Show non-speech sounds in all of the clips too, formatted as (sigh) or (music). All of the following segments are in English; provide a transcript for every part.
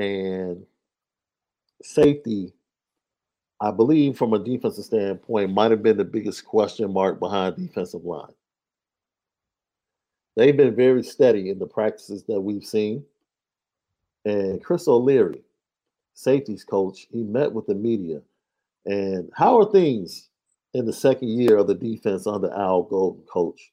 and safety, I believe, from a defensive standpoint, might have been the biggest question mark behind defensive line. They've been very steady in the practices that we've seen. And Chris O'Leary, safeties coach, he met with the media. And how are things in the second year of the defense under Al Golden, coach?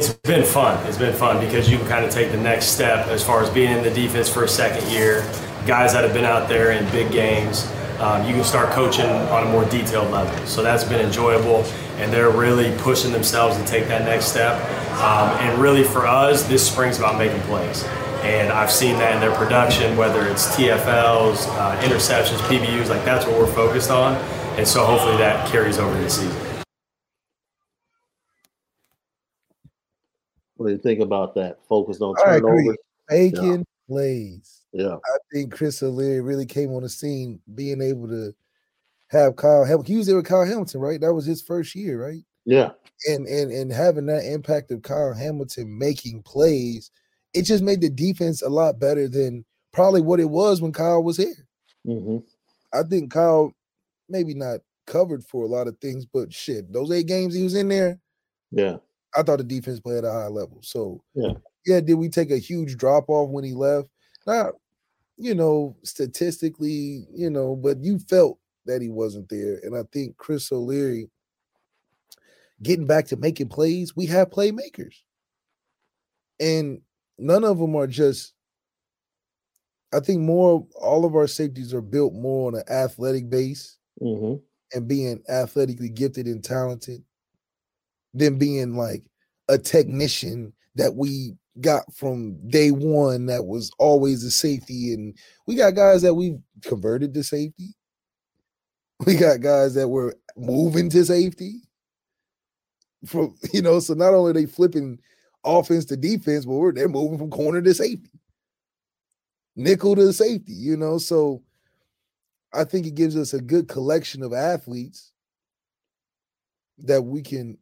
It's been fun. It's been fun because you can kind of take the next step as far as being in the defense for a second year. Guys that have been out there in big games, um, you can start coaching on a more detailed level. So that's been enjoyable, and they're really pushing themselves to take that next step. Um, and really, for us, this spring's about making plays. And I've seen that in their production, whether it's TFLs, uh, interceptions, PBUs, like that's what we're focused on. And so hopefully that carries over this season. What do you think about that? Focused on turnovers. Making yeah. plays. Yeah. I think Chris O'Leary really came on the scene being able to have Kyle Hamilton. He was there with Kyle Hamilton, right? That was his first year, right? Yeah. And and and having that impact of Kyle Hamilton making plays, it just made the defense a lot better than probably what it was when Kyle was here. Mm-hmm. I think Kyle maybe not covered for a lot of things, but shit, those eight games he was in there, yeah, I thought the defense played at a high level. So yeah, yeah. Did we take a huge drop off when he left? Not, you know, statistically, you know, but you felt that he wasn't there, and I think Chris O'Leary getting back to making plays. We have playmakers, and none of them are just. I think more all of our safeties are built more on an athletic base mm-hmm. and being athletically gifted and talented than being like a technician that we got from day one that was always a safety. And we got guys that we converted to safety. (laughs) We got guys that were moving to safety. From (laughs) you know, so not only they flipping offense to defense, but they're moving from corner to safety, nickel to safety, you know. So I think it gives us a good collection of athletes that we can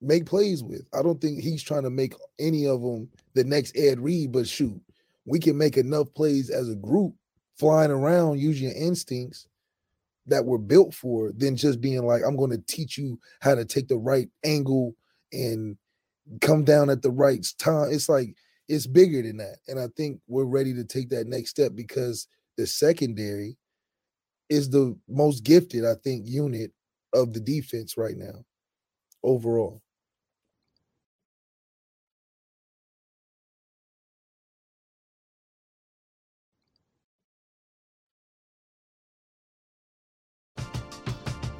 make plays with. I don't think he's trying to make any of them the next Ed Reed, but shoot, we can make enough plays as a group flying around using your instincts that were built for than just being like, I'm going to teach you how to take the right angle and come down at the right time. It's like it's bigger than that. And I think we're ready to take that next step because the secondary is the most gifted, I think, unit of the defense right now overall.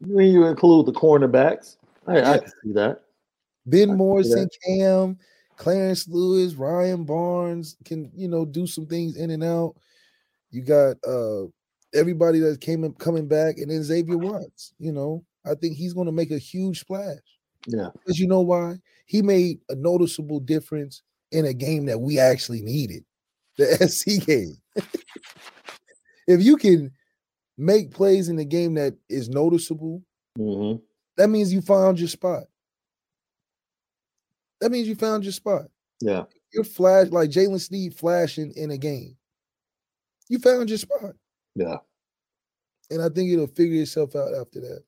When you include the cornerbacks, I, I can see that. Ben Morrison, Cam, Clarence Lewis, Ryan Barnes can you know do some things in and out. You got uh everybody that came in, coming back, and then Xavier Watts. You know, I think he's going to make a huge splash Yeah. because you know why? He made a noticeable difference in a game that we actually needed, the (laughs) SC game. (laughs) if you can make plays in the game that is noticeable, hmm that means you found your spot. That means you found your spot. Yeah. You're flash like Jalen Sneed flashing in a game. You found your spot. Yeah. And I think it'll figure itself out after that.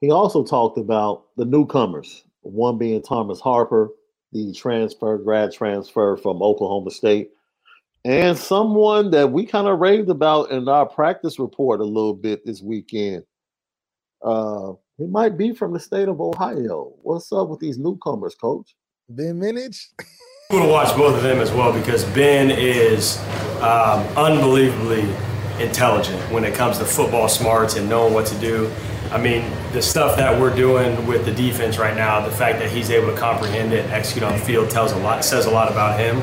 He also talked about the newcomers, one being Thomas Harper, the transfer, grad transfer from Oklahoma State, and someone that we kind of raved about in our practice report a little bit this weekend. Uh, he might be from the state of Ohio. What's up with these newcomers, coach? Ben Minich, Cool to watch both of them as well because Ben is um, unbelievably intelligent when it comes to football smarts and knowing what to do. I mean, the stuff that we're doing with the defense right now, the fact that he's able to comprehend it and execute on the field tells a lot, says a lot about him.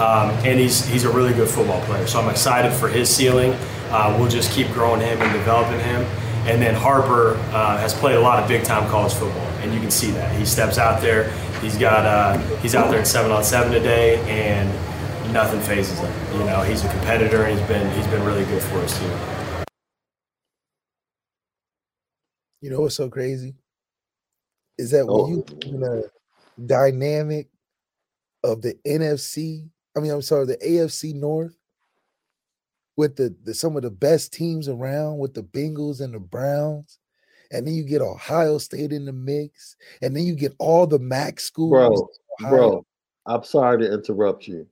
Um, and he's he's a really good football player. So I'm excited for his ceiling. Uh, we'll just keep growing him and developing him. And then Harper uh, has played a lot of big time college football, and you can see that he steps out there. He's got uh, he's out there in seven on seven today, and nothing phases him. You know, he's a competitor, and he's been he's been really good for us too. you know what's so crazy? Is that Oh. when you in a dynamic of the NFC, I mean, I'm sorry, the AFC North with the, the some of the best teams around with the Bengals and the Browns. And then you get Ohio State in the mix, and then you get all the MAC schools. Bro, bro, I'm sorry to interrupt you.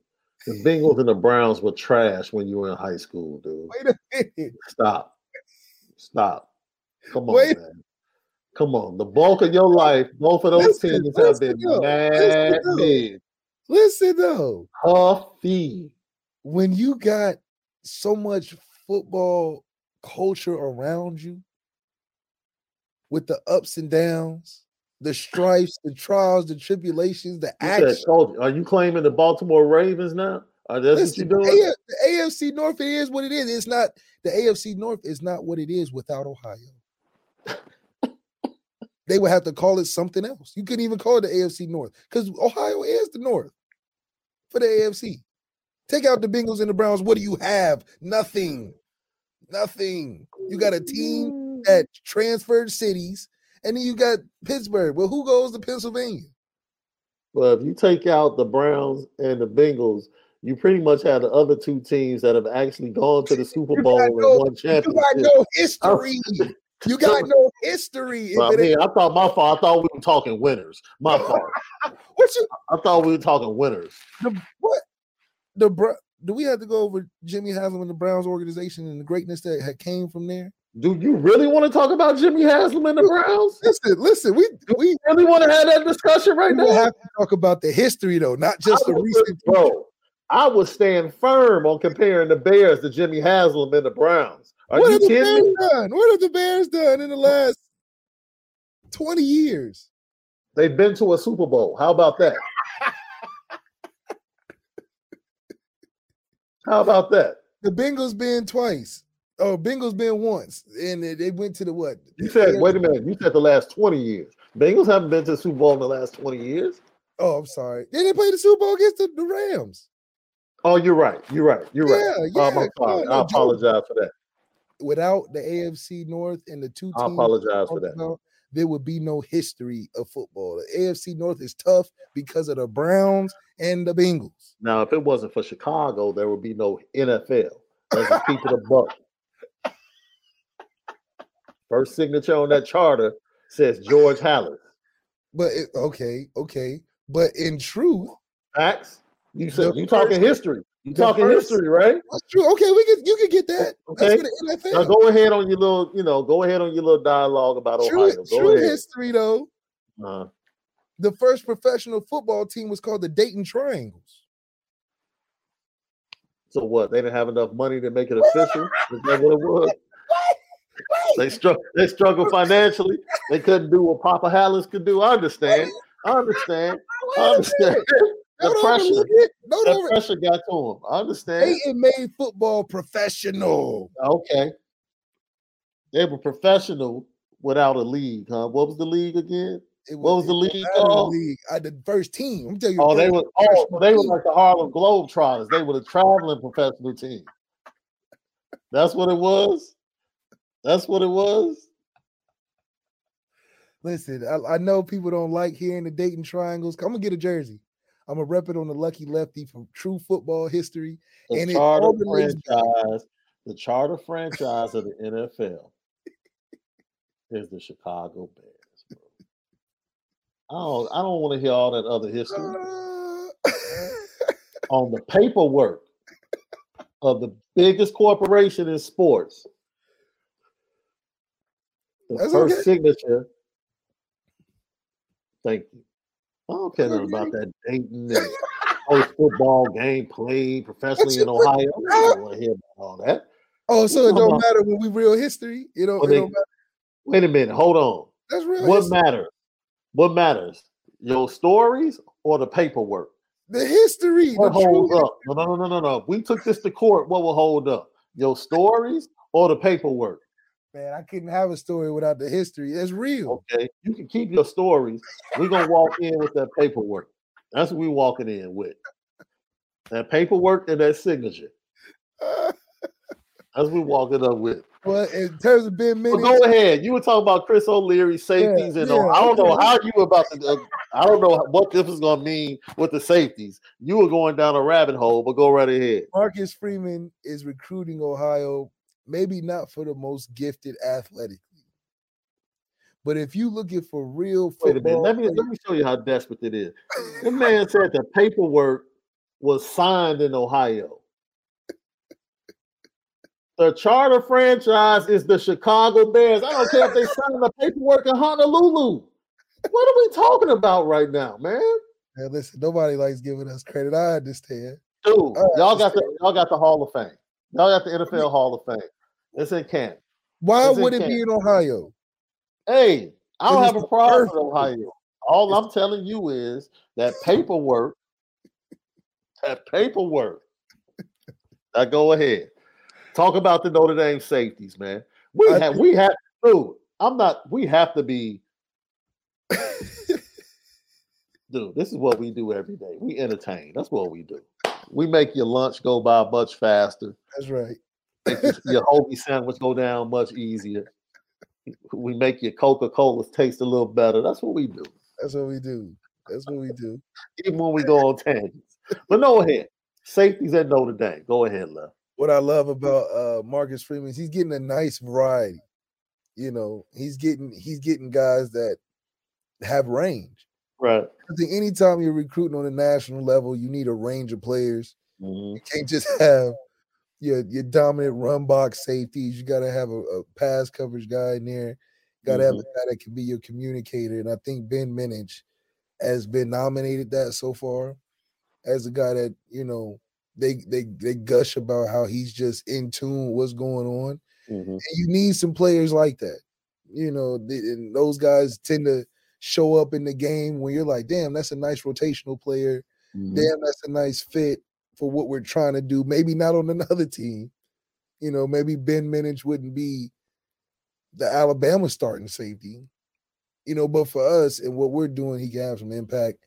The (laughs) Bengals and the Browns were trash when you were in high school, dude. Wait a minute. Stop. Stop. Come on, Wait. man. Come on. The bulk of your life, both of those Listen, teams have been listen, mad. Listen though, Huffy. when you got so much football culture around you with the ups and downs, the stripes, the trials, the tribulations, the action. Are you claiming the Baltimore Ravens now? Are that what you the, doing? AF the AFC North is what it is. It's not the AFC North is not what it is without Ohio. they would have to call it something else. You couldn't even call it the AFC North because Ohio is the North for the AFC. Take out the Bengals and the Browns. What do you have? Nothing. Nothing. You got a team that transferred cities, and then you got Pittsburgh. Well, who goes to Pennsylvania? Well, if you take out the Browns and the Bengals, you pretty much have the other two teams that have actually gone to the (laughs) Super Bowl and no- won You got championships. no history. (laughs) You got no history. Well, I If it mean, I thought my fault. I thought we were talking winners. My (laughs) fault. what you I thought we were talking winners. the what the do we have to go over Jimmy Haslam and the Browns organization and the greatness that had came from there? Do you really want to talk about Jimmy Haslam and the Browns? Listen, listen, we we Really want to have that discussion right we now? have to talk about the history though, not just the I would- recent. bro. I would stand firm on comparing the Bears to Jimmy Haslam and the Browns. Are what have the kidding me? Bears done? What have the Bears done in the last twenty years? They've been to a Super Bowl. How about that? How about that? The Bengals been twice. Oh, Bengals been once, and they- they went to the what? You said, wait a minute, you said the last 20 years. Bengals haven't been to the Super Bowl in the last 20 years. Oh, I'm sorry. They didn't play the Super Bowl against the, the Rams. Oh, you're right. You're right. You're right. Yeah, Um, yeah, I'm come sorry. I apologize for that. Without the AFC North and the two teams, I apologize for that. about, there would be no history of football. The AFC North is tough because of the Browns and the Bengals. Now, if it wasn't for Chicago, there would be no NFL. Let's just keep it a buck. First signature on that charter says George Halas. But it, okay, okay. But in truth, Facts. You said you talking history. You the talking first- history, right? that's true. Okay, we can you can get that. Okay. That's for the NFL. Now go ahead on your little, you know, go ahead on your little dialogue about true Ohio. Go true ahead. history though. Uh, The first professional football team was called the Dayton Triangles. so what? They didn't have enough money to make it official. Is that what it was? They struggle. They struggle financially. They couldn't do what Papa Halas could do. I understand. I understand. I understand. The Don't pressure. overlook The pressure got to him. I understand. Dayton made football professional. Okay. They were professional without a league, huh? What was the league again? It What was the league out of the called? league. I the first team. I'm telling you. Oh, they were oh, they were like the Harlem Globetrotters. They were the traveling professional team. That's what it was. That's what it was. Listen, I, I know people don't like hearing the Dayton Triangles. I'm gonna get a jersey. I'm gonna rep it on the Lucky Lefty from True Football History. The And charter franchise, the charter franchise of the NFL (laughs) is the Chicago Bears. Bro. I don't I don't want to hear all that other history. Uh, (laughs) On the paperwork of the biggest corporation in sports, the That's first okay. signature. Thank you. I don't care nothing about that Dayton and (laughs) post football game played professionally in Ohio. I don't want to hear about all that. oh, so it don't matter when we real history. You don't, Well, it don't matter. Wait a minute, hold on. That's real What history. matters? What matters? Your stories or the paperwork? The history. What the holds up? No, no, no, no, no, no. We took this to court, what will hold up? Your stories or the paperwork? Man, I couldn't have a story without the history. It's real. Okay, you can keep your stories. We're gonna walk in with that paperwork. That's what we're walking in with. That paperwork and that signature. That's what we're walking up with. but in terms of Ben But Minich, go ahead. You were talking about Chris O'Leary safeties, and yeah, I don't know how you were about to. uh, I don't know what this is going to mean with the safeties. You were going down a rabbit hole, but go right ahead. Marcus Freeman is recruiting Ohio, maybe not for the most gifted athletically. But if you looking for real Wait a minute. football, Let me let me show you how desperate it is. (laughs) This man said the paperwork was signed in Ohio. The charter franchise is the Chicago Bears. I don't care if they signed the paperwork in Honolulu. What are we talking about right now, man? Man, listen, nobody likes giving us credit. I understand. Dude, I y'all got the y'all got the Hall of Fame. Y'all got the NFL Hall of Fame. It's in Canton. Why It's would it Canton. be in Ohio? Hey, I don't have a problem with. Ohio. All I'm telling you is that paperwork, (laughs) that paperwork. Now go ahead. Talk about the Notre Dame safeties, man. We I have think- we have dude. I'm not we have to be (laughs) dude. This is what we do every day. We entertain. That's what we do. We make your lunch go by much faster. That's right. Make your hoagie sandwich go down much easier. We make your Coca Colas taste a little better. That's what we do. That's what we do. That's what we do. Even when we go on tangents. But no ahead. Safeties at Notre Dame. Go ahead, love. What I love about uh Marcus Freeman is he's getting a nice variety. You know, he's getting he's getting guys that have range. Right. I think anytime you're recruiting on a national level, you need a range of players. Mhm. You can't just (laughs) have your your dominant run box safeties. You got to have a, a pass coverage guy in there. Got to have a guy that can be your communicator. And I think Ben Minich has been nominated that so far as a guy that you know they they they gush about how he's just in tune with what's going on. Mhm. And you need some players like that. You know, and those guys tend to show up in the game when you're like, damn, that's a nice rotational player. Mhm. Damn, that's a nice fit for what we're trying to do. Maybe not on another team. You know, maybe Ben Minich wouldn't be the Alabama starting safety. You know, but for us and what we're doing, he can have some impact.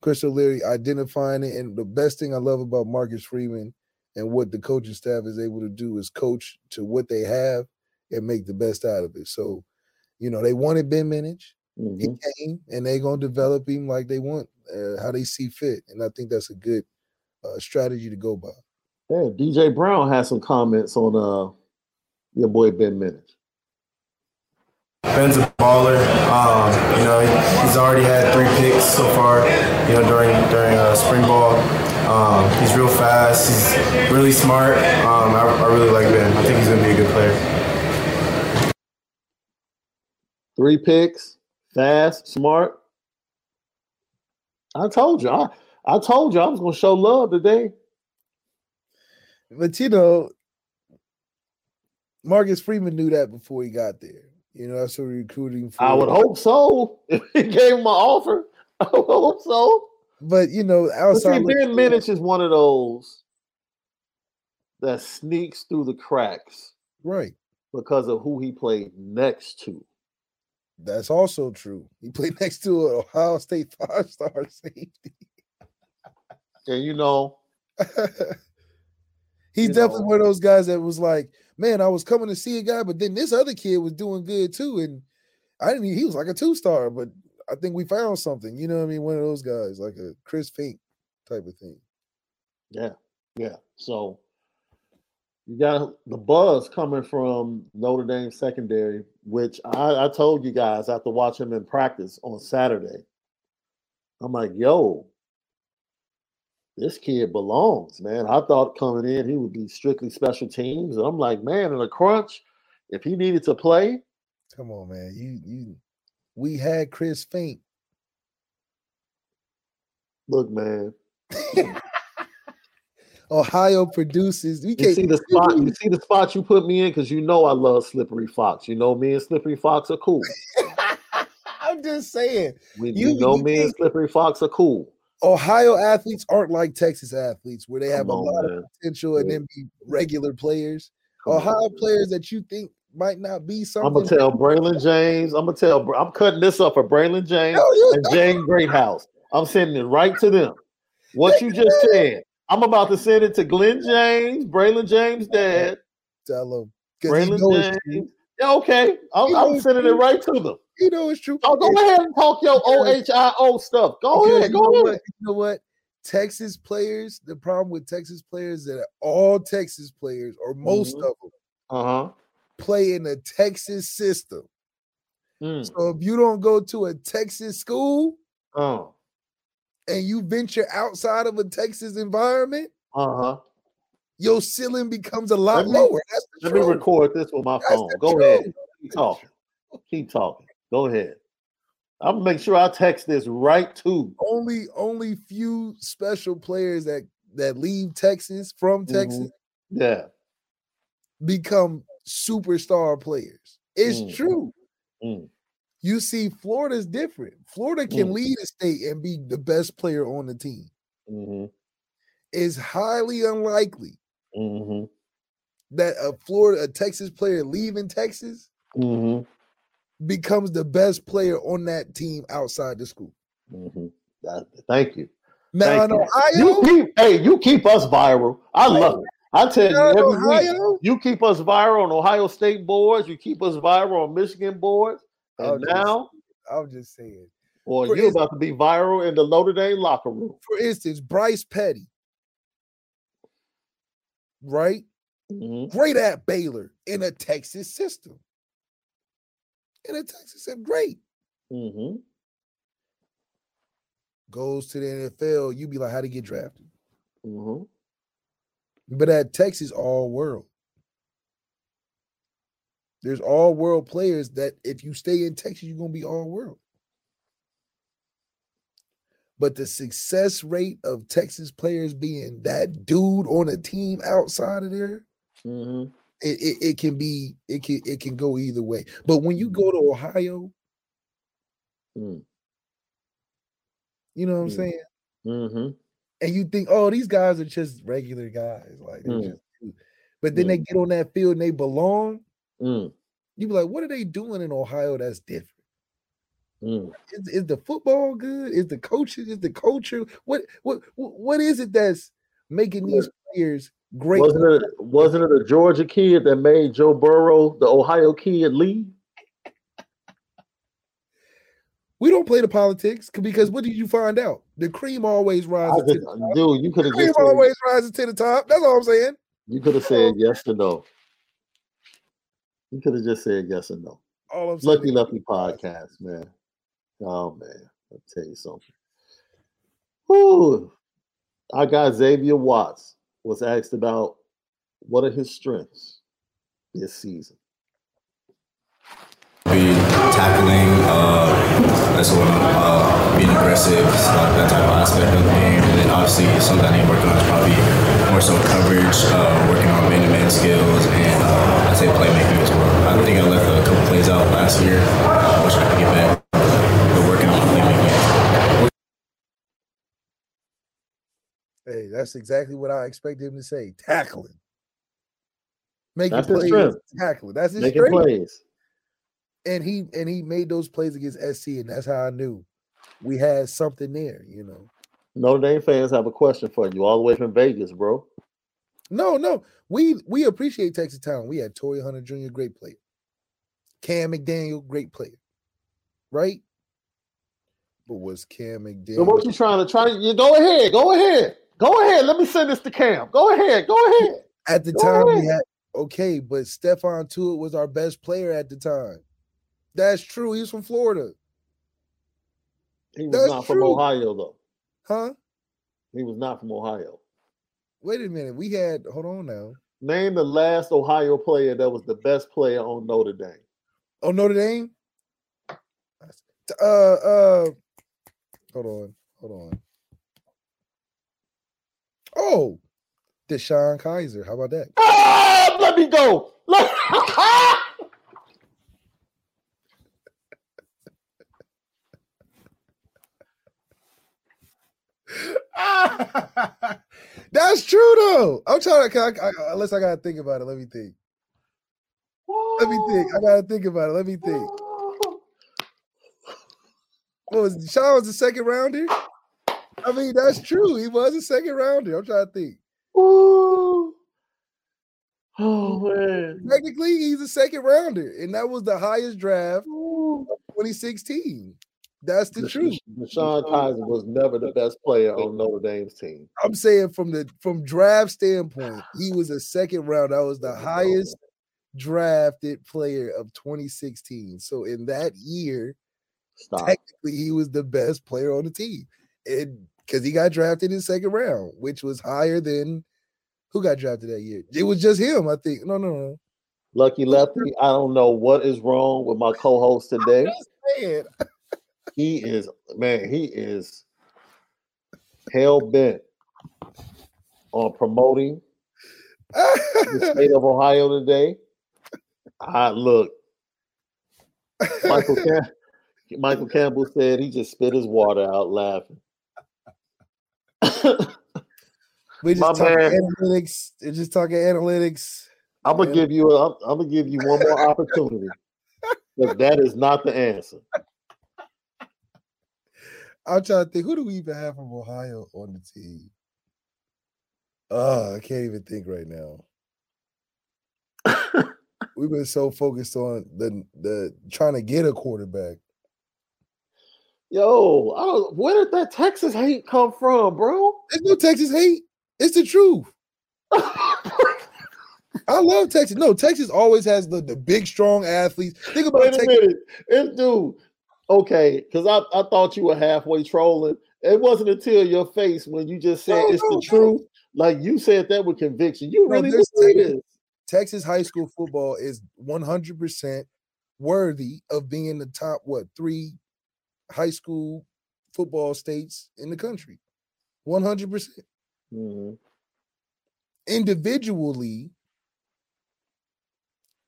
Chris O'Leary identifying it, and the best thing I love about Marcus Freeman and what the coaching staff is able to do is coach to what they have and make the best out of it. So, you know, they wanted Ben Minich. Mhm. He came, and they're gonna develop him like they want, uh, how they see fit, and I think that's a good uh, strategy to go by. Yeah, DJ Brown has some comments on uh your boy Ben Minich. Ben's a baller. Um, you know, he's already had three picks so far. You know, during during uh, spring ball. Um, he's real fast. He's really smart. Um, I, I really like Ben. I think he's gonna be a good player. Three picks, fast, smart. I told you. I, I told you I was gonna show love today. But you know, Marcus Freeman knew that before he got there. You know, that's what recruiting for. I would hope so. (laughs) If he gave him an offer, (laughs) I would hope so. But you know, But see, outside Ben Minich is one of those that sneaks through the cracks right. because of who he played next to. That's also true. He played (laughs) next to an Ohio State five-star safety. And you know, (laughs) He's You definitely know. one of those guys that was like, man, I was coming to see a guy, but then this other kid was doing good too. And I didn't mean he was like a two-star, but I think we found something. You know what I mean? One of those guys, like a Chris Finke type of thing. Yeah, yeah. So you got the buzz coming from Notre Dame secondary, which I, I told you guys after watching him in practice on Saturday. I'm like, yo, this kid belongs, man. I thought coming in he would be strictly special teams. And I'm like, man, in a crunch, if he needed to play, Come on, man. You you we had Chris Finke. look, man. (laughs) Ohio produces. We You can't see the spot, you see the spot you put me in because you know I love Slippery Fox. You know me and Slippery Fox are cool. (laughs) I'm just saying. We, You- you know you me and Slippery Fox are cool. Ohio athletes aren't like Texas athletes where they have Come a on, lot man. of potential and then be regular players. Come on, Ohio man. players that you think might not be something. I'm gonna tell Braylon James. I'm gonna tell. I'm cutting this up for Braylon James you and Jaden Greathouse. I'm sending it right to them. What you just said. I'm about to send it to Glenn James, Braylon James' dad, tell he Braylon knows it's true. James. Yeah, okay. I'm, I'm sending it right to them. He know it's true. Oh, go And- ahead and talk your OHIO stuff. Go ahead. you know Go what? ahead. You know what? Texas players. The problem with Texas players that all Texas players, or most Mhm. of them, Uh huh. play in the Texas system. Mm. So if you don't go to a Texas school Uh and you venture outside of a Texas environment, huh. your ceiling becomes a lot Let me- lower. That's the Let me record this with my That's phone. Go truth. ahead. Keep talking. Keep talking. Go ahead. I'm gonna make sure I text this right to. Only only few special players that that leave Texas from Mhm. Texas Yeah. become superstar players. It's Mm. true. Mm. You see, Florida's different. Florida can Mm. lead a state and be the best player on the team. hmm It's highly unlikely hmm that a Florida, a Texas player leaving Texas hmm becomes the best player on that team outside the school. hmm Thank you. Now Thank you. Ohio, You keep, hey, you keep us viral. I love it. I tell you, every Ohio? week you keep us viral on Ohio State boards, you keep us viral on Michigan boards, and just- now, I'm just saying. for you're instance- about to be viral in the Notre Dame locker room. For instance, Bryce Petty, right? Mhm. Great at Baylor in a Texas system. In a Texas system, great. Mm-hmm. Goes to the NFL, you be like, how to get drafted? Mhm. But at Texas, all world. There's all world players that if you stay in Texas, you're gonna be all world. But the success rate of Texas players being that dude on a team outside of there, Mhm. It, it, it can be it can it can go either way. But when you go to Ohio, Mm. you know what I'm Mm. saying? Mhm. And you think, oh, these guys are just regular guys, like Mm. just but then they get on that field and they belong. Mm. You be like, what are they doing in Ohio that's different? Mm. Is, is the football good? Is the coaches? Is the culture? What what what is it that's making these players great? Wasn't it wasn't it a Georgia kid that made Joe Burrow the Ohio kid leave? (laughs) We don't play the politics because what did you find out? The cream always rises to the top. dude, you could have cream just said, always rises to the top. That's all I'm saying. you could have said yes or no. You could have just said yes or no. All I'm saying. Lucky is- podcast, man. Oh man, I'll tell you something. Ooh, I got Xavier Watts was asked about what are his strengths this season. be tackling, uh, that's one, uh, being aggressive, so that type of aspect of the game. And then obviously something I need to work on is probably more so coverage, uh, working on man-to-man skills, and uh, I'd say playmaking as well. I think I left a couple plays out last year. I wish I get back, but working on playmaking. Hey, that's exactly what I expected him to say. Tackling. Making That's plays, tackling. That's his Making strength. plays. And he and he made those plays against SC, and that's how I knew we had something there, you know. Notre Dame fans have a question for you, all the way from Vegas, bro. No, no, we we appreciate Texas Town. We had Torii Hunter Jr., great player. Cam McDaniel, great player, right? But was Cam McDaniel? So what you trying to try? You go ahead, go ahead, go ahead. Let me send this to Cam. Go ahead, go ahead. at the Go time we had okay, but Stephon Tuitt was our best player at the time. That's true. He's from Florida, He was That's not from. Ohio though. huh? He was not from Ohio. Wait a minute. We had hold on now. Name the last Ohio player that was the best player on Notre Dame. Oh, Notre Dame. Uh, uh, hold on, hold on. Oh, DeShone Kizer. How about that? Ah, let me go. Let- (laughs) That's true though. I'm trying to. I, I, unless I gotta think about it. Let me think. Let me think. I gotta think about it. Let me think. (laughs) What was DeShone was the second rounder? I mean, that's true. He was a second rounder. I'm trying to think. Ooh. Oh man. Technically, he's a second rounder, and that was the highest draft of 2016. That's the truth. DeShone Kizer was never the best player on Notre Dame's team. I'm saying from the from draft standpoint, he was a second round. That was the highest drafted player of 2016. So in that year, Stop. technically he was the best player on the team. And because he got drafted in second round, which was higher than who got drafted that year. It was just him, I think. No, no, no. Lucky Lefty, I don't know what is wrong with my co-host (laughs) today. He is man, he is hell bent on promoting the state of Ohio today. I look. Michael (laughs) Cam- Michael Campbell said he just spit his water out laughing. We My just talking man. analytics. We're just talking analytics. I'm gonna give you a, I'm gonna give you one more opportunity. (laughs) But that is not the answer. I'm trying to think who do we even have from Ohio on the team? Oh, I can't even think right now. (laughs) We've been so focused on the the trying to get a quarterback. Yo, I don't. Where did that Texas hate come from, bro? There's no Texas hate. It's the truth. (laughs) I love Texas. No, Texas always has the, the big, strong athletes. Think about Wait a Texas. minute, this dude. Okay, because I, I thought you were halfway trolling. It wasn't until your face when you just said No, it's no, the truth. Like you said that with conviction. You really believe Texas- this. Texas high school football is 100% worthy of being the top, what, three high school football states in the country. 100%. Mhm. Individually,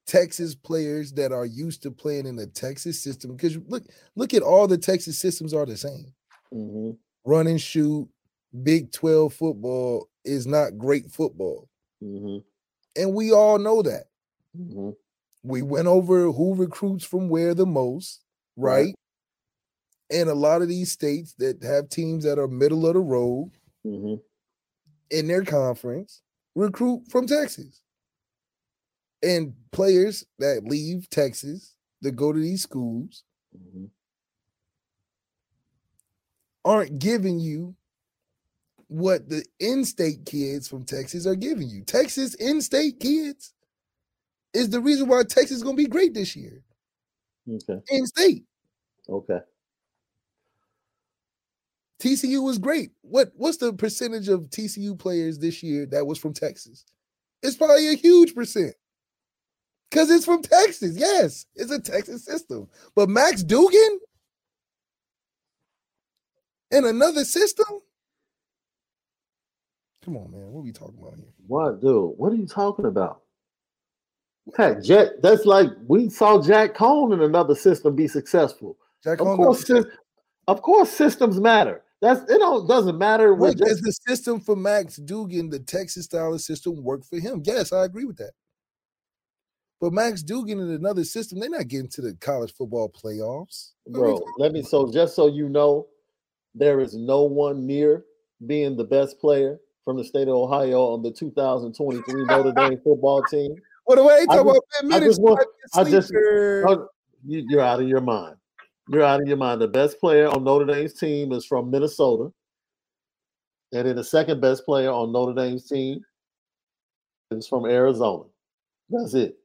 Texas players that are used to playing in the Texas system, because look, look at all the Texas systems are the same. Mhm. Run and shoot, Big 12 football is not great football. Mhm. And we all know that. Mhm. we went over who recruits from where the most, Right. right? And a lot of these states that have teams that are middle of the road Mhm. In their conference recruit from Texas. And players that leave Texas to go to these schools Mhm. aren't giving you what the in-state kids from Texas are giving you. Texas in-state kids is the reason why Texas is going to be great this year. Okay. In-state. Okay. TCU was great. What what's the percentage of TCU players this year that was from Texas? It's probably a huge percent. Because it's from Texas. Yes, it's a Texas system. But Max Duggan in another system? Come on, man. What are we talking about here? What, dude? What are you talking about? Heck, Jack, that's like we saw Jack Coan in another system be successful. Jack Of Coan- course, of course, systems matter. That's it. Don't doesn't matter what. Does the system for Max Duggan, the Texas style system, work for him? Yes, I agree with that. But Max Duggan in another system, they're not getting to the college football playoffs. What bro. Let me so just so you know, there is no one near being the best player from the state of Ohio on the 2023 Notre Dame football team. What the way I talking about just- Ben I Minich? just want- I just- you, you're out of your mind. You're out of your mind. The best player on Notre Dame's team is from Minnesota, and then the second best player on Notre Dame's team is from Arizona. That's it.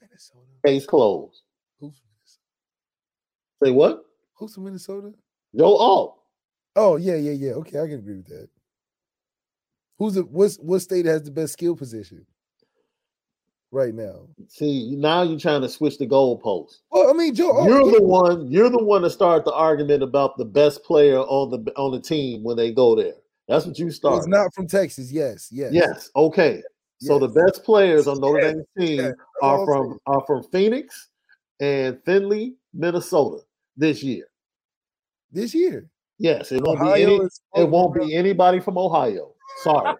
Minnesota. Case closed. Who's Minnesota? Say what? Who's from Minnesota? Joe Alt. Oh yeah, yeah, yeah. Okay, I can agree with that. Who's the what's what state has the best skill position right now? See, now you're trying to switch the goalpost. Well, I mean, Joe. oh, You're yeah. the one. You're the one to start the argument about the best player on the on the team when they go there. That's what you He's start. not from Texas. Yes, yes, Yes. Okay. So the best players on Notre Yes, Dame's team yes, are from are from Phoenix and Findlay, Minnesota this year. this year. Yes, it won't be any, it won't be anybody from Ohio. Sorry.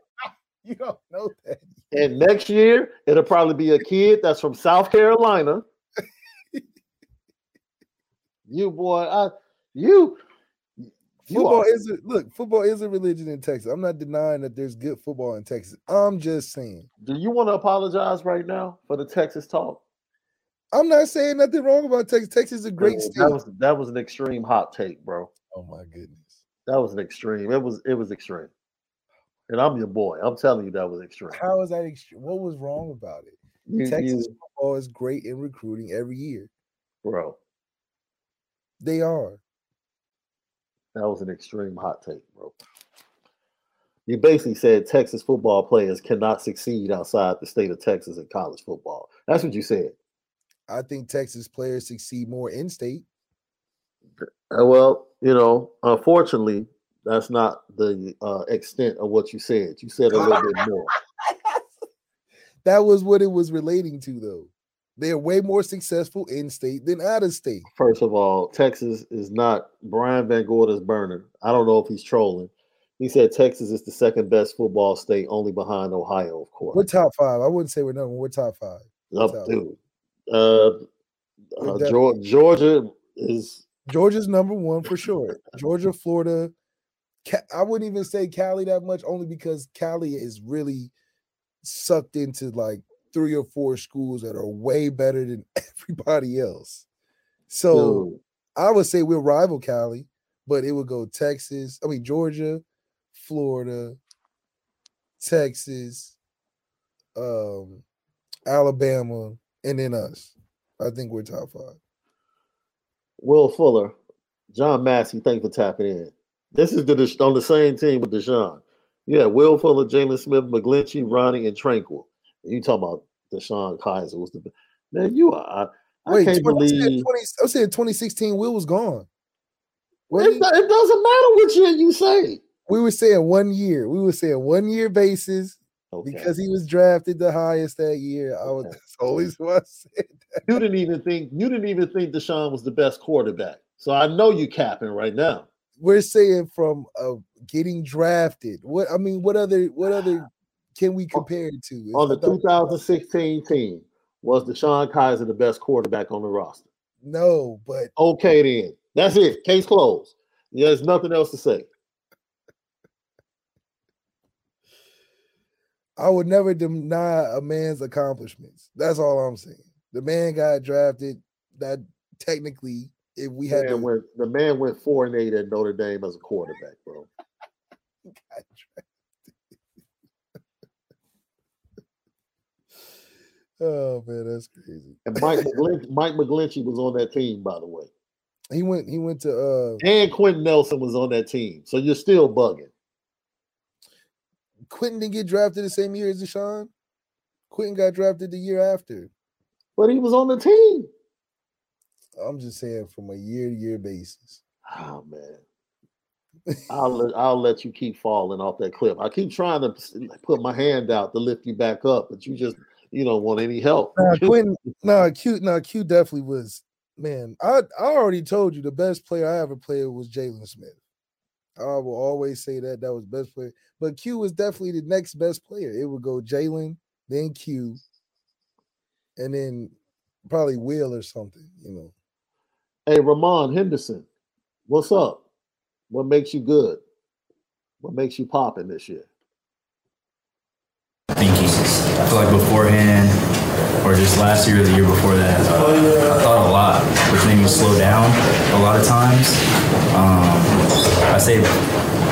(laughs) You don't know that. and next year it'll probably be a kid that's from South Carolina. (laughs) you boy, I you you Football are, is a look. Football is a religion in Texas. I'm not denying that there's good football in Texas. I'm just saying. do you want to apologize right now for the Texas talk? I'm not saying nothing wrong about Texas. Texas is a great state. That was that was an extreme hot take, bro. oh my goodness. That was an extreme. It was it was extreme. And I'm your boy. I'm telling you that was extreme. How is that? Extreme? What was wrong about it? You, Texas you- football is great in recruiting every year. bro, They are. that was an extreme hot take, bro. You basically said Texas football players cannot succeed outside the state of Texas in college football. That's what you said. I think Texas players succeed more in state. Uh, well, you know, unfortunately, that's not the uh, extent of what you said. You said a little bit (laughs) more. That was what it was relating to, though. They're way more successful in state than out of state. First of all, Texas is not Brian VanGorder's burner. I don't know if he's trolling. He said Texas is the second best football state, only behind Ohio, of course. We're top five. I wouldn't say we're number one. We're top five. Up, top. dude. Uh, uh, Georgia is Georgia's number one for sure. Georgia, Florida, I wouldn't even say Cali that much, only because Cali is really sucked into like three or four schools that are way better than (laughs) everybody else. So Dude. I would say we'll rival Cali, but it would go Texas, I mean Georgia, Florida, Texas, um, Alabama, and then us. I think we're top five. Will Fuller, John Massey, thanks for tapping in. This is the on the same team with DeShone. Yeah, Will Fuller, Jaylon Smith, McGlinchey, Ronnie, and Tranquill. You talking about DeShone Kizer was the man? You are. I, Wait, can't 20, believe. 20, I said 2016. Will was gone. It, it, doesn't matter which year you say. We were saying one year. We were saying one year basis okay. because he was drafted the highest that year. I was okay. always what I said. That. You didn't even think you didn't even think DeShone was the best quarterback. So I know you capping right now. We're saying from uh, getting drafted. What I mean, what other what other can we compare it to? On the 2016 team, was DeShone Kizer the best quarterback on the roster? No, but okay then. That's it. Case closed. Yeah, there's nothing else to say. I would never deny a man's accomplishments. That's all I'm saying. The man got drafted. That technically, if we had to, went, the man went four and eight at Notre Dame as a quarterback, bro. (laughs) Oh man, that's crazy. And Mike McGlinchey, Mike McGlinchey was on that team, by the way. He went. He went to. uh And Quenton Nelson was on that team, so you're still bugging. Quenton didn't get drafted the same year as DeShone. Quenton got drafted the year after. But he was on the team. I'm just saying from a year to year basis. Oh man. I'll let, I'll let you keep falling off that cliff. I keep trying to put my hand out to lift you back up, but you just you don't want any help. Nah, (laughs) Quinn, nah, Q, nah, Q definitely was. Man, I I already told you the best player I ever played was Jaylon Smith. I will always say that that was best player, but Q was definitely the next best player. It would go Jaylon, then Q, and then probably Will or something. You know. Hey, Ramon Henderson, what's up? What makes you good? What makes you popping this year? I feel like beforehand, or just last year or the year before that, uh, I thought a lot, which made me slow down a lot of times. Um, I say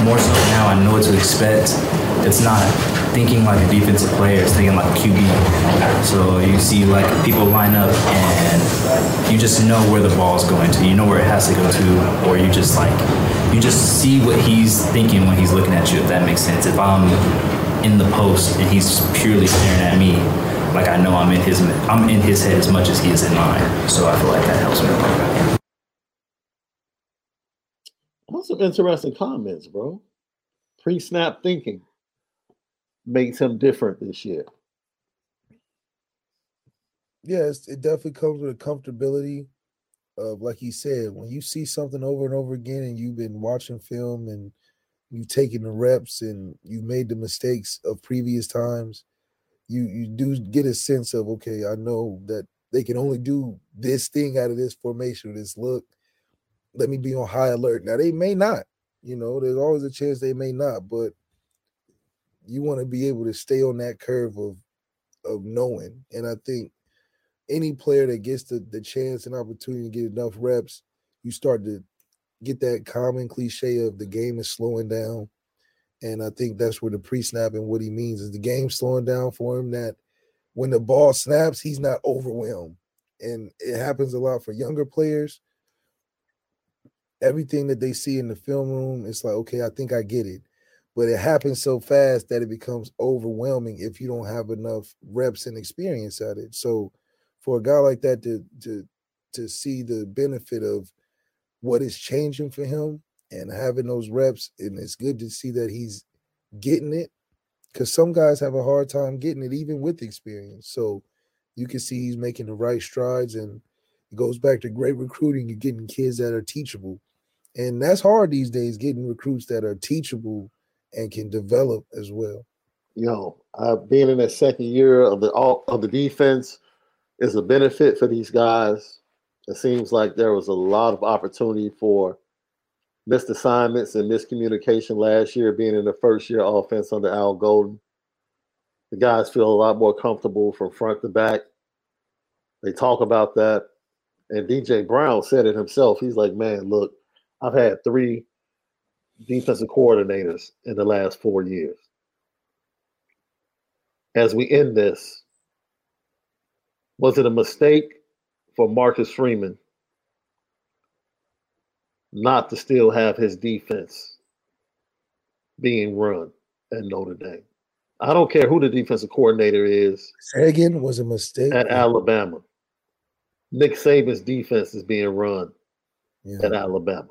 more so now, I know what to expect. It's not thinking like a defensive player, it's thinking like a QB. So you see like people line up and you just know where the ball is going to. You know where it has to go to, or you just like you just see what he's thinking when he's looking at you. If that makes sense. If I'm in the post and he's purely staring at me, like I know I'm in his I'm in his head as much as he is in mine. So I feel like that helps me. a That's some interesting comments, bro. Pre-snap thinking makes him different this year. Yes, it definitely comes with a comfortability of, like he said, when you see something over and over again, and you've been watching film and you've taken the reps and you've made the mistakes of previous times, you you do get a sense of okay, I know that they can only do this thing out of this formation, this look. Let me be on high alert. Now they may not, you know, there's always a chance they may not, but you want to be able to stay on that curve of of knowing. And I think any player that gets the, the chance and opportunity to get enough reps, you start to get that common cliche of the game is slowing down. And I think that's where the pre-snap and what he means is the game slowing down for him that when the ball snaps, he's not overwhelmed. And it happens a lot for younger players. Everything that they see in the film room, it's like, okay, I think I get it. But it happens so fast that it becomes overwhelming if you don't have enough reps and experience at it. So for a guy like that to to to see the benefit of what is changing for him and having those reps. And it's good to see that he's getting it because some guys have a hard time getting it even with experience. So you can see he's making the right strides and it goes back to great recruiting. You're getting kids that are teachable. And that's hard these days, getting recruits that are teachable and can develop as well. You know, uh, being in that second year of the all of the defense is a benefit for these guys it seems like there was a lot of opportunity for missed assignments and miscommunication last year, being in the first year offense under Al Golden. The guys feel a lot more comfortable from front to back. They talk about that. And DJ Brown said it himself. He's like, man, look, I've had three defensive coordinators in the last four years. As we end this, was it a mistake for Marcus Freeman not to still have his defense being run at Notre Dame? I don't care who the defensive coordinator is. Say again, was a mistake at Alabama. Nick Saban's defense is being run yeah. at Alabama.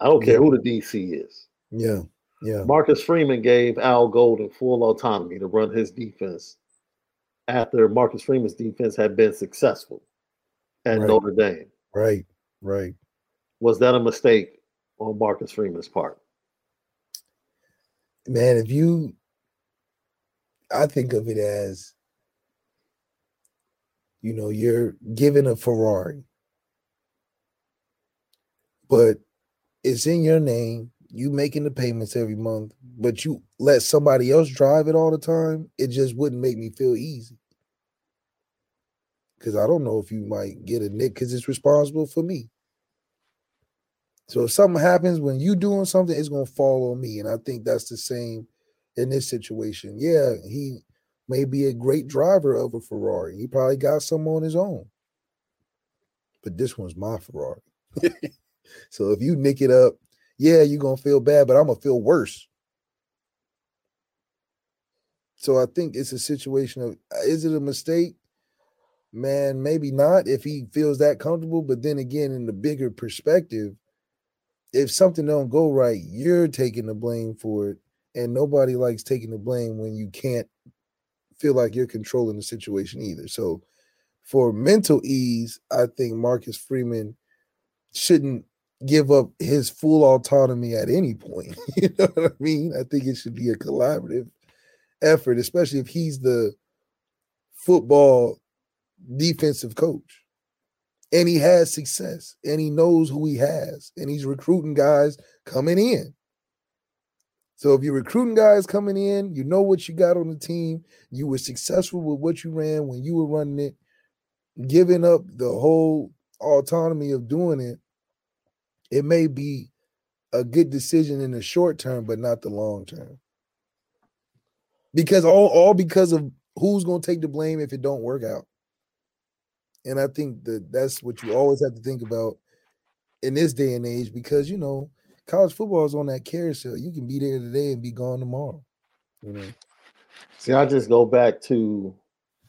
I don't care yeah. who the DC is. Yeah. Yeah. Marcus Freeman gave Al Golden full autonomy to run his defense after Marcus Freeman's defense had been successful at right. Notre Dame. Right. Right. Was that a mistake on Marcus Freeman's part? Man, if you I think of it as you know, you're given a Ferrari, but it's in your name. You making the payments every month, but you let somebody else drive it all the time. It just wouldn't make me feel easy. Because I don't know if you might get a nick because it's responsible for me. So if something happens when you doing something, it's gonna fall on me. And I think that's the same in this situation. Yeah, he may be a great driver of a Ferrari. He probably got some on his own. But this one's my Ferrari. (laughs) so if you nick it up, yeah, you're gonna feel bad, but I'm gonna feel worse. So I think it's a situation of uh, is it a mistake? Man, maybe not if he feels that comfortable. But then again, in the bigger perspective, if something don't go right, you're taking the blame for it. And nobody likes taking the blame when you can't feel like you're controlling the situation either. So for mental ease, I think Marcus Freeman shouldn't give up his full autonomy at any point. (laughs) you know what I mean? I think it should be a collaborative effort, especially if he's the football defensive coach. And he has success and he knows who he has and he's recruiting guys coming in. So if you're recruiting guys coming in, you know what you got on the team. You were successful with what you ran when you were running it, giving up the whole autonomy of doing it. It may be a good decision in the short term, but not the long term. Because all, all because of who's going to take the blame if it don't work out. And I think that that's what you always have to think about in this day and age because you know college football is on that carousel. You can be there today and be gone tomorrow. You know. See, I just go back to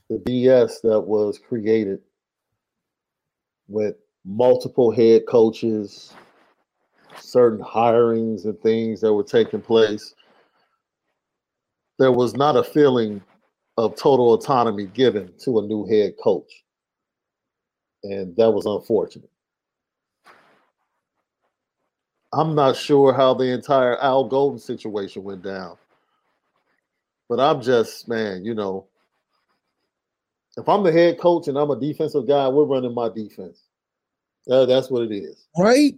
the BS that was created with multiple head coaches, certain hirings and things that were taking place. There was not a feeling of total autonomy given to a new head coach. And that was unfortunate. I'm not sure how the entire Al Golden situation went down. But I'm just, man, you know, if I'm the head coach and I'm a defensive guy, we're running my defense. Uh, that's what it is. Right?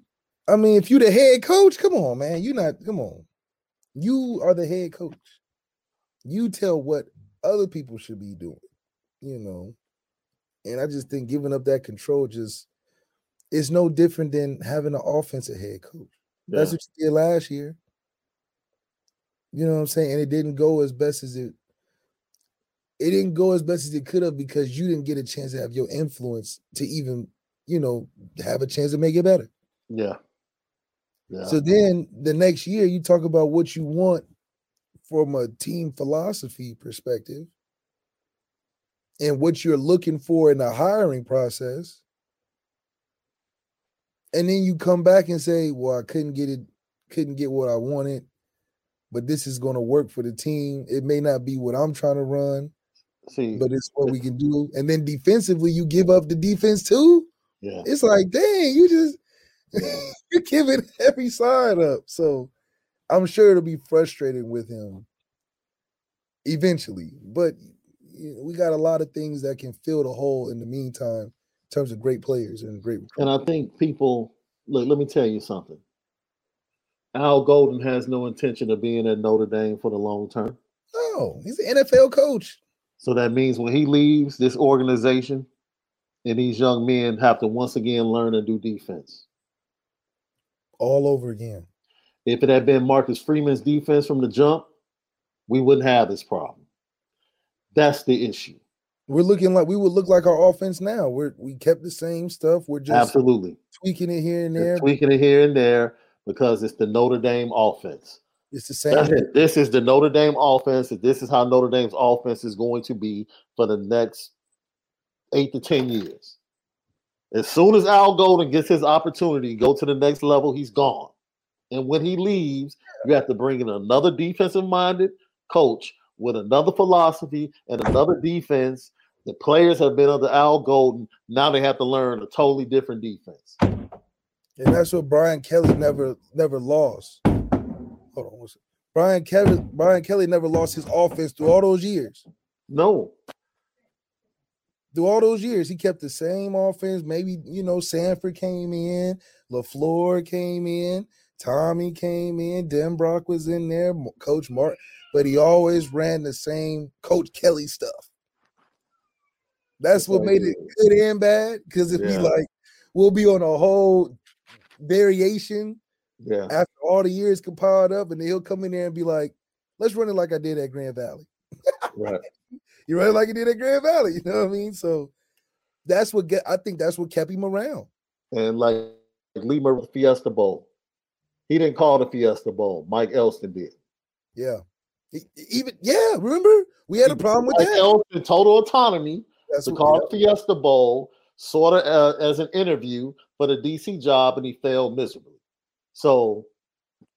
I mean, if you're the head coach, come on, man. You're not come on. You are the head coach. You tell what other people should be doing, you know. And I just think giving up that control just is no different than having an offensive head coach. Yeah. That's what you did last year. You know what I'm saying? And it didn't go as best as it it didn't go as best as it could have because you didn't get a chance to have your influence to even, you know, have a chance to make it better. Yeah. Yeah. So then the next year you talk about what you want from a team philosophy perspective and what you're looking for in the hiring process and then you come back and say, "Well, I couldn't get it, couldn't get what I wanted, but this is going to work for the team. It may not be what I'm trying to run, See, but it's what we can do." And then defensively, you give up the defense too. Yeah, it's like, dang, you just (laughs) you're giving every side up. So I'm sure it'll be frustrating with him eventually, but we got a lot of things that can fill the hole in the meantime terms of great players and great. And I think people look. Let me tell you something. Al Golden has no intention of being at Notre Dame for the long term. No, he's an NFL coach. So that means when he leaves this organization, and these young men have to once again learn to do defense all over again. If it had been Marcus Freeman's defense from the jump, we wouldn't have this problem. That's the issue. We're looking like we would look like our offense now. We're we kept the same stuff. We're just absolutely tweaking it here and there, tweaking it here and there because it's the Notre Dame offense. It's the same. This is the Notre Dame offense. This is how Notre Dame's offense is going to be for the next eight to 10 years. As soon as Al Golden gets his opportunity, go to the next level, he's gone. And when he leaves, you have to bring in another defensive minded coach with another philosophy and another defense. The players have been under Al Golden. Now they have to learn a totally different defense. And that's what Brian Kelly never never lost. Hold on, Brian Kelly Brian Kelly never lost his offense through all those years. No through all those years, he kept the same offense. Maybe you know Sanford came in, LaFleur came in, Tommy came in, Denbrock was in there, Coach Mark, but he always ran the same Coach Kelly stuff. That's what made it good and bad. Because if yeah. he like, we'll be on a whole variation. Yeah. After all the years compiled up, and then he'll come in there and be like, "Let's run it like I did at Grand Valley." right. You run like he did at Grand Valley. (laughs) You know what I mean? So that's what get. I think that's what kept him around. And like Lee Murray Fiesta Bowl, he didn't call the Fiesta Bowl. Mike Elston did. Yeah. He, even yeah, remember we had a problem with Mike that. Elston total autonomy that's to call the Fiesta Bowl, sort of uh, as an interview for the DC job, and he failed miserably. So,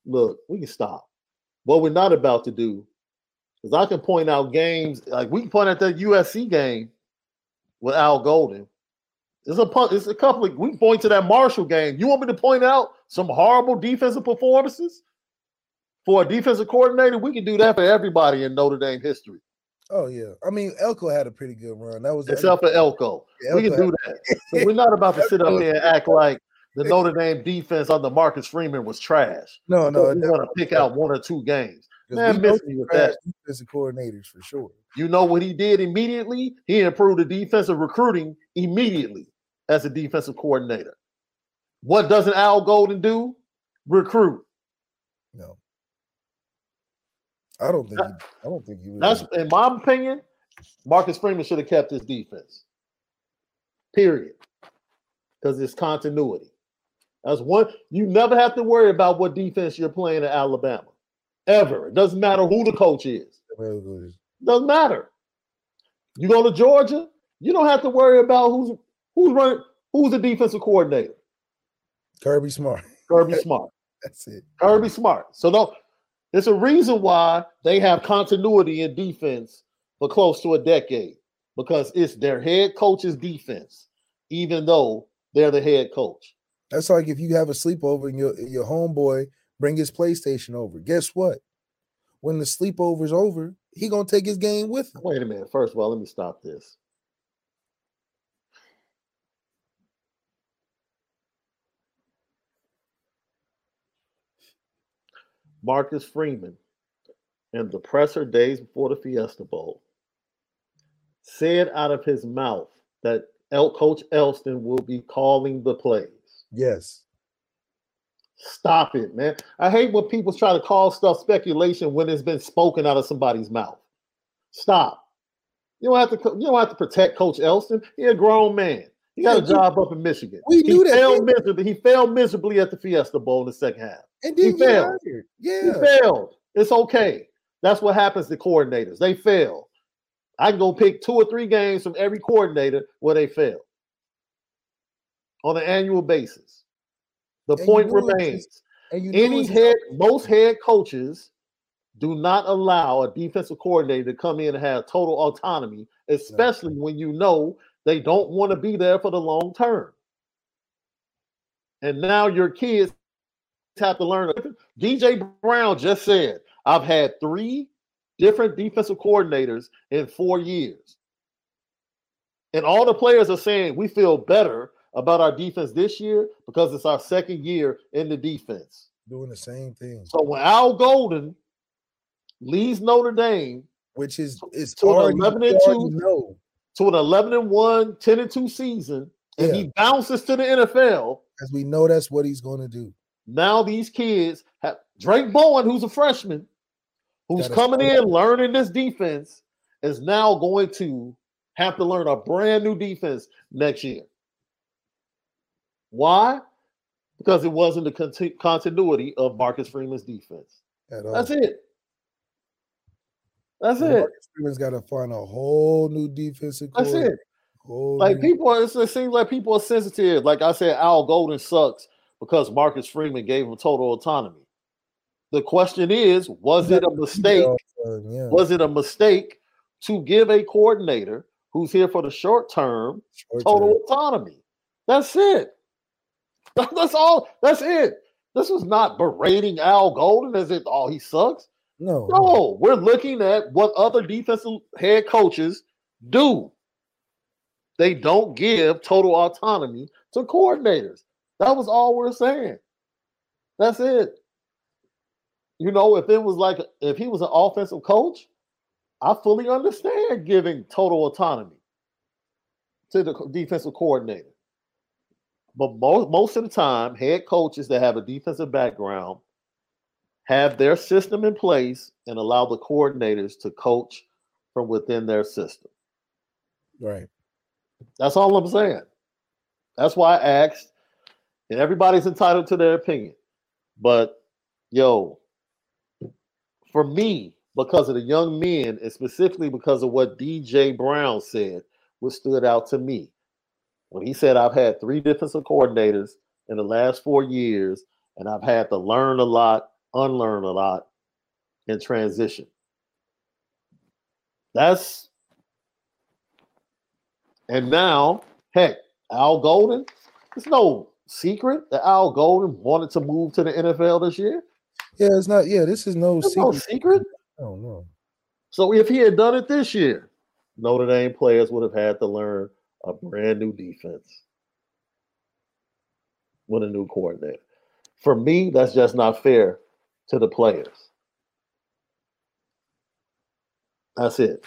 look, we can stop. What we're not about to do because I can point out games like we can point out that USC game with Al Golden. It's a it's a couple of we can point to that Marshall game. You want me to point out some horrible defensive performances for a defensive coordinator? We can do that for everybody in Notre Dame history. Oh yeah, I mean Elko had a pretty good run. That was except for Elko. Yeah, we can do that. so we're not about to sit up here and act like the Notre Dame defense under Marcus Freeman was trash. No, no, we want to pick out one or two games. Man, miss me with that. Defensive coordinators for sure. You know what he did immediately? He improved the defensive recruiting immediately as a defensive coordinator. What doesn't Al Golden do? Recruit. No. I don't think. He, I don't think he. Really that's in my opinion. Marcus Freeman should have kept his defense. Period. Because it's continuity. That's one. You never have to worry about what defense you're playing at Alabama ever. It doesn't matter who the coach is. Doesn't matter. You go to Georgia, you don't have to worry about who's who's running who's the defensive coordinator. Kirby Smart. Kirby (laughs) Smart. That's it. Kirby Smart. So no, there's a reason why they have continuity in defense for close to a decade because it's their head coach's defense, even though they're the head coach. That's like if you have a sleepover and your your homeboy bring his PlayStation over. Guess what? When the sleepover's over, he gonna take his game with him. Wait a minute. First of all, let me stop this. Marcus Freeman in the presser days before the Fiesta Bowl said out of his mouth that El Coach Elston will be calling the plays. Yes. Stop it, man. I hate when people try to call stuff speculation when it's been spoken out of somebody's mouth. Stop. You don't have to. You don't have to protect Coach Elston. He's a grown man. He got a job up in Michigan. We knew he that. Failed miserably. He failed miserably at the Fiesta Bowl in the second half. And he failed. Yeah, he failed. It's okay. That's what happens to coordinators. They fail. I can go pick two or three games from every coordinator where they fail on an annual basis. The and point remains. Any head, most head coaches do not allow a defensive coordinator to come in and have total autonomy, especially when you know they don't want to be there for the long term. And now your kids have to learn. DJ Brown just said, I've had three different defensive coordinators in four years. And all the players are saying we feel better about our defense this year because it's our second year in the defense. Doing the same thing. So when Al Golden leaves Notre Dame, which is it's to an 11 and you already 2 know. to an 11 and 1, 10 and 2 season, and Yeah. he bounces to the NFL, As we know that's what he's gonna do. now these kids have Drayk Bowen, who's a freshman, who's coming in learning this defense, is now going to have to learn a brand new defense next year. Why? Because it wasn't the conti- continuity of Marcus Freeman's defense. That's it. That's And it. Marcus Freeman's got to find a whole new defensive That's it. Whole Like new- people, are- it seems like people are sensitive. Like I said, Al Golden sucks because Marcus Freeman gave him total autonomy. The question is, was it a mistake? Yeah. Was it a mistake to give a coordinator who's here for the short term Short total term. autonomy? That's it. (laughs) That's all. That's it. This was not berating Al Golden as if, oh, he sucks. No, No, we're looking at what other defensive head coaches do. They don't give total autonomy to coordinators. That was all we're saying. That's it. You know, if it was like if he was an offensive coach, I fully understand giving total autonomy to the defensive coordinator. But most, most of the time, head coaches that have a defensive background have their system in place and allow the coordinators to coach from within their system. right. That's all I'm saying. That's why I asked, and everybody's entitled to their opinion. But yo, for me, because of the young men, and specifically because of what DJ Brown said, what stood out to me when he said, I've had three defensive coordinators in the last four years, and I've had to learn a lot, unlearn a lot, and transition. That's and now, heck, Al Golden, it's no secret that Al Golden wanted to move to the NFL this year. Yeah, it's not. Yeah, this is no It's no secret. secret. No, no. So if he had done it this year, Notre Dame players would have had to learn a brand new defense with a new coordinator. For me, that's just not fair to the players. That's it.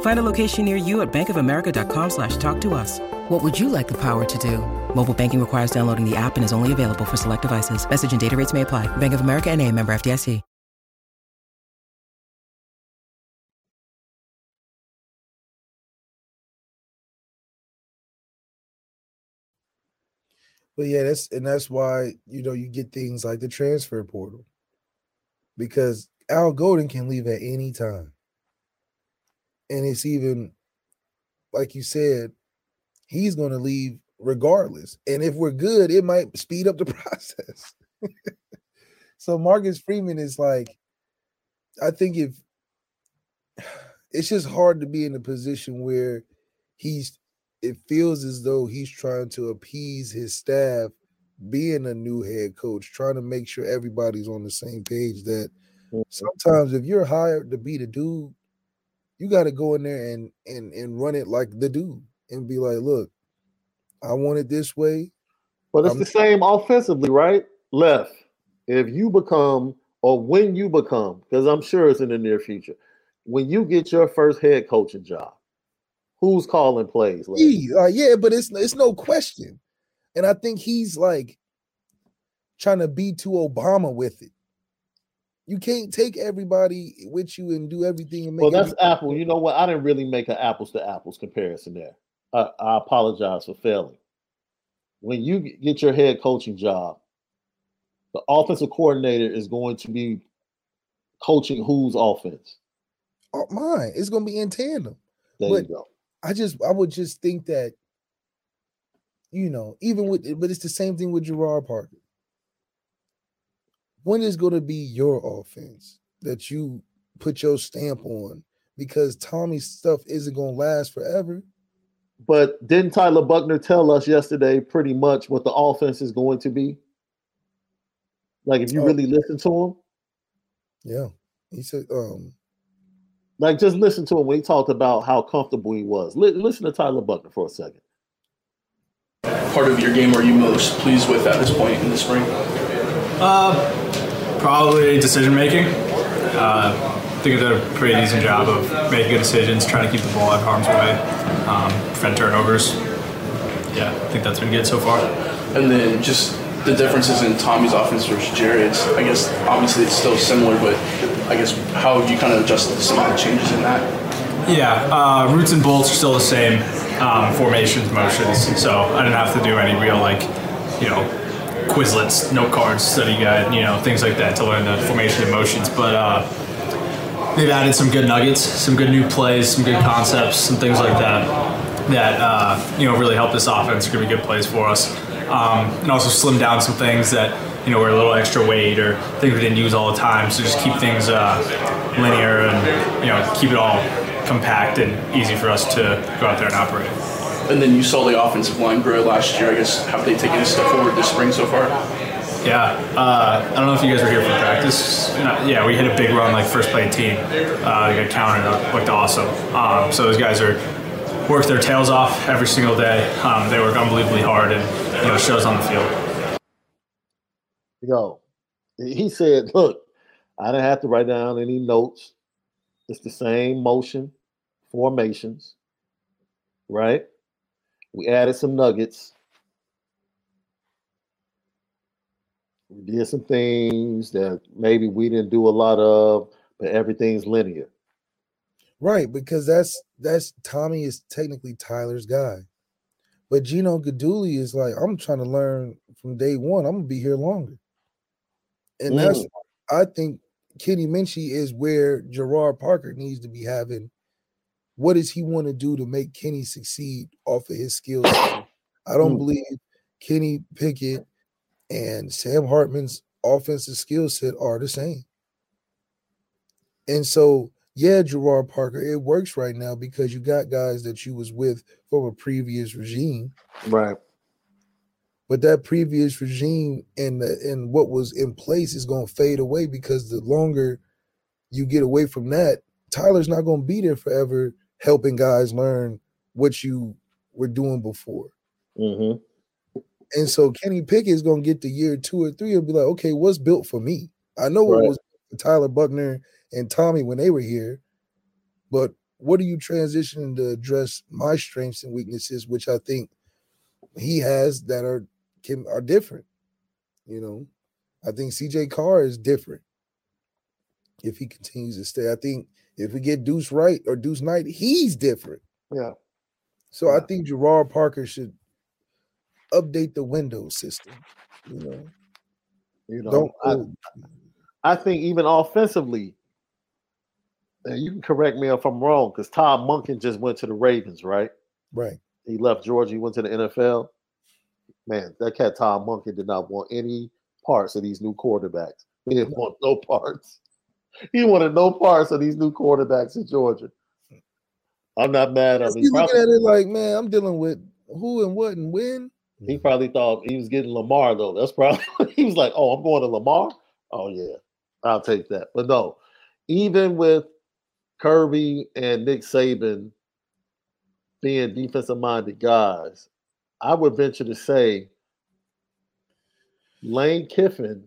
Find a location near you at bankofamerica.com slash talk to us. What would you like the power to do? Mobile banking requires downloading the app and is only available for select devices. Message and data rates may apply. Bank of America and a member FDIC. But yeah, that's and that's why you know you get things like the transfer portal because Al Golden can leave at any time, and it's even like you said, he's going to leave regardless. And if we're good, it might speed up the (laughs) process. so Marcus Freeman is like, I think if it's just hard to be in a position where he's it feels as though he's trying to appease his staff being a new head coach trying to make sure everybody's on the same page that mm-hmm. sometimes if you're hired to be the dude you got to go in there and and and run it like the dude and be like look i want it this way But it's I'm- the same offensively, right? Left. If you become, or when you become, because I'm sure it's in the near future, when you get your first head coaching job, who's calling plays? uh, yeah but it's it's no question and i think he's like trying to be too obama with it You can't take everybody with you and do everything. And make Well, that's everything- Apple. You know what? I didn't really make an apples to apples comparison there. I, I apologize for failing. When you get your head coaching job, the offensive coordinator is going to be coaching whose offense. Oh, mine. It's gonna be in tandem. There But- you go. I just I would just think that, you know, even with but it's the same thing with Gerard Parker. When is going to be your offense that you put your stamp on? Because Tommy's stuff isn't going to last forever. But didn't Tyler Buchner tell us yesterday pretty much what the offense is going to be? Like if you Oh. really listen to him, Yeah, he said, um, like just listen to him when he talked about how comfortable he was. Li- listen to Tyler Buchner for a second. part of your game are you most pleased with at this point in the spring? Uh, probably decision making. Uh, I think I did a pretty decent job of making good decisions, trying to keep the ball out of harm's way, um, prevent turnovers. Yeah, I think that's been good so far. And then just the differences in Tommy's offense versus Jared's. I guess obviously it's still similar, but I guess how have you kind of adjusted some of the changes in that? Yeah, uh, roots and bolts are still the same. Um, formations, motions. So I didn't have to do any real like, you know, Quizlets, note cards, study guide, you know, things like that to learn the formation and motions. But uh, they've added some good nuggets, some good new plays, some good concepts, some things like that that uh, you know really help this offense. Are going to be good plays for us, um, and also slim down some things that you know were a little extra weight or things we didn't use all the time. So just keep things uh, linear and you know keep it all compact and easy for us to go out there and operate. And then you saw the offensive line grow last year. I guess have they taken a step forward this spring so far? Yeah, uh, I don't know if you guys were here for practice. No, yeah, we hit a big run like first play team. Uh, they got counted up, looked awesome. Um, so those guys are work their tails off every single day. Um, they work unbelievably hard, and you know it shows on the field. Yo, he said, look, I didn't have to write down any notes. It's the same motion, formations, right? We added some nuggets. We did some things that maybe we didn't do a lot of, but everything's linear. right, because that's that's Tommy is technically Tyler's guy. But Gino Guidugli is like, I'm trying to learn from day one. I'm gonna be here longer. And that's Mm. I think Kenny Minchey is where Gerard Parker needs to be having. What does he want to do to make Kenny succeed off of his skills? I don't Mm. believe Kenny Pickett and Sam Hartman's offensive skill set are the same. And so, yeah, Gerard Parker, it works right now because you got guys that you was with from a previous regime. Right. But that previous regime and the, and what was in place is going to fade away because the longer you get away from that, Tyler's not going to be there forever helping guys learn what you were doing before. Mm-hmm. And so Kenny Pickett is going to get the year two or three and be like, okay, what's built for me? I know what Right. was Tyler Buchner and Tommy when they were here, but what are you transitioning to address my strengths and weaknesses, which I think he has that are can are different. You know, I think CJ Carr is different if he continues to stay. I think if we get Deuce Wright or Deuce Knight, he's different. Yeah. So I think Gerard Parker should update the Windows system. You know, You know, don't I, I think even offensively, and you can correct me if I'm wrong, because Todd Monken just went to the Ravens, right? right. He left Georgia, he went to the NFL. Man, that cat Todd Monken did not want any parts of these new quarterbacks. He didn't want no parts. He wanted no parts of these new quarterbacks in Georgia. I'm not mad at him. He You looking at it like, man, I'm dealing with who and what and when. he probably thought he was getting Lamar, though. That's probably (laughs) he was like, Oh, I'm going to Lamar. Oh, yeah, I'll take that. But no, even with Kirby and Nick Saban being defensive minded guys, I would venture to say Lane Kiffin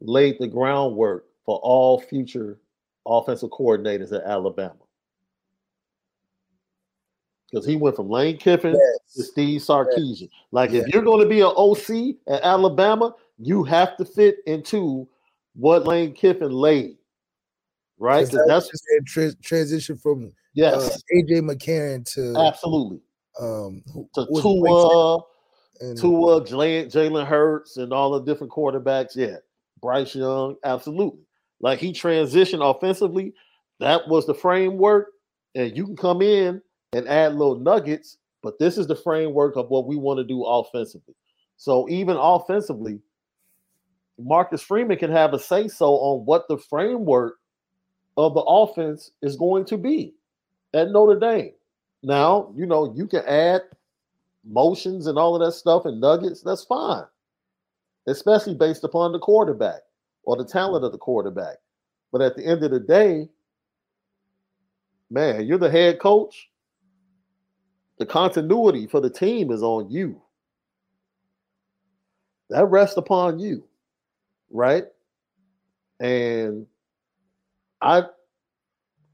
laid the groundwork for all future offensive coordinators at Alabama. Because he went from Lane Kiffin to Steve Sarkisian. Like, if you're going to be an OC at Alabama, you have to fit into what Lane Kiffin laid, right? that's tra- transition from yes, uh, AJ McCarron to absolutely um who- to Tua, and Tua, Jalen Hurts, and all the different quarterbacks. Yeah, Bryce Young, absolutely. Like he transitioned offensively. That was the framework, and you can come in and add little nuggets. But this is the framework of what we want to do offensively. So even offensively, Marcus Freeman can have a say so on what the framework of the offense is going to be at Notre Dame. Now, you know, you can add motions and all of that stuff and nuggets, that's fine. Especially based upon the quarterback or the talent of the quarterback. But at the end of the day, man, you're the head coach. The continuity for the team is on you. That rests upon you, right? And I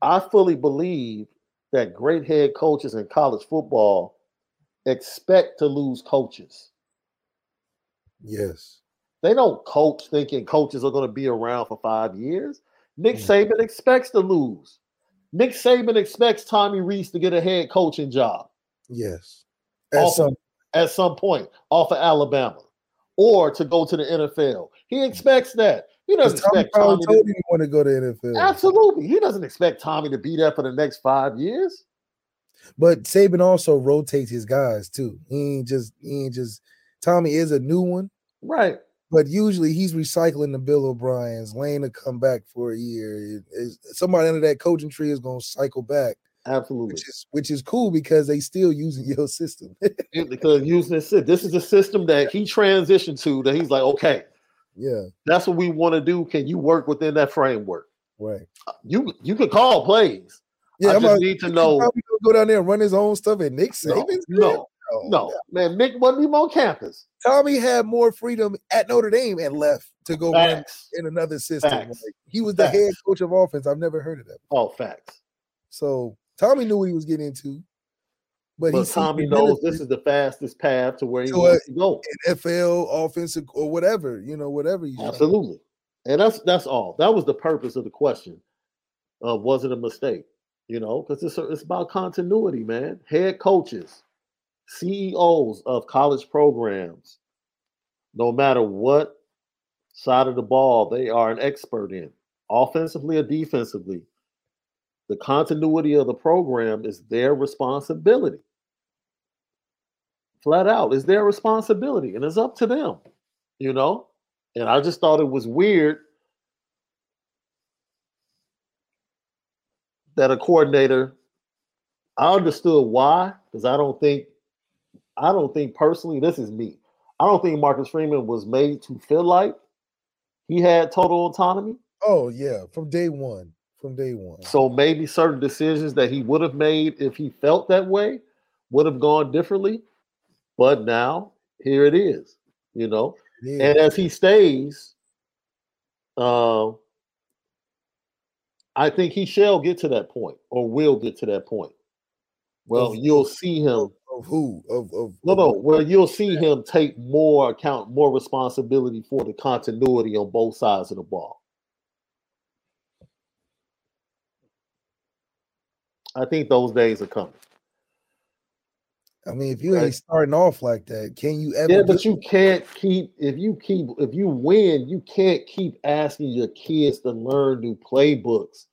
I fully believe that great head coaches in college football expect to lose coaches. yes. They don't coach thinking coaches are going to be around for five years. Nick Saban expects to lose. Nick Saban expects Tommy Rees to get a head coaching job Yes. At off some at some point off of Alabama or to go to the NFL. He expects that. He doesn't Tommy expect Tommy told to, want to go to NFL. absolutely. He doesn't expect Tommy to be there for the next five years. But Saban also rotates his guys too. He ain't just he ain't just Tommy is a new one, Right. But usually he's recycling the Bill O'Brien's. Lane to come back for a year. It- somebody under that coaching tree is gonna cycle back, Absolutely. which is which is cool because they still using (laughs) your system. Because using this, this is the system that he transitioned to. That he's like, okay, yeah, that's what we want to do. Can you work within that framework? right. You you can call plays. Yeah, I I'm just like, need to know. go down there and run his own stuff at Nick Saban's. no, crib? No, man. Nick wasn't even on campus. Tommy had more freedom at Notre Dame and left to go run in another system. Like, he was the head coach of offense. I've never heard of that. Oh, facts. So Tommy knew what he was getting into, but, But, Tommy knows this is the fastest path to where he To wants to go. NFL offensive or whatever, you know, whatever you Absolutely. And that's that's all. That was the purpose of the question. Uh, was it a mistake? You know, because it's it's about continuity, man. Head coaches, CEOs of college programs, no matter what side of the ball they are an expert in, offensively or defensively, the continuity of the program is their responsibility. Flat out, is their responsibility, and it's up to them, you know. And I just thought it was weird that a coordinator, I understood why, because I don't think, I don't think personally, this is me. I don't think Marcus Freeman was made to feel like he had total autonomy. Oh yeah, from day one. From day one. So maybe certain decisions that he would have made if he felt that way would have gone differently. But now here it is, you know. Yeah. And as he stays, uh, I think he shall get to that point, or will get to that point. Well, you'll see him. Of who? Of of No, no. Well, you'll see him take more account, more responsibility for the continuity on both sides of the ball. I think those days are coming. I mean, if you ain't starting off like that, can you ever Yeah, but you can't keep if you keep if you win, you can't keep asking your kids to learn new playbooks.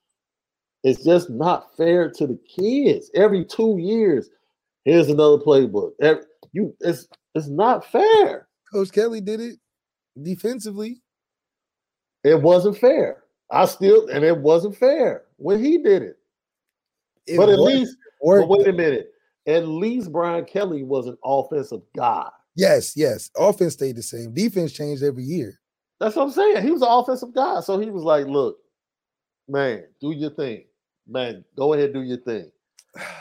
It's just not fair to the kids. Every two years, here's another playbook. You it's it's not fair. Coach Kelly did it defensively? It wasn't fair. I still and it wasn't fair when he did it. It but at least Or wait a minute. At least Brian Kelly was an offensive guy. yes, yes. Offense stayed the same. Defense changed every year. That's what I'm saying. He was an offensive guy. So he was like, look, man, do your thing. Man, go ahead, do your thing.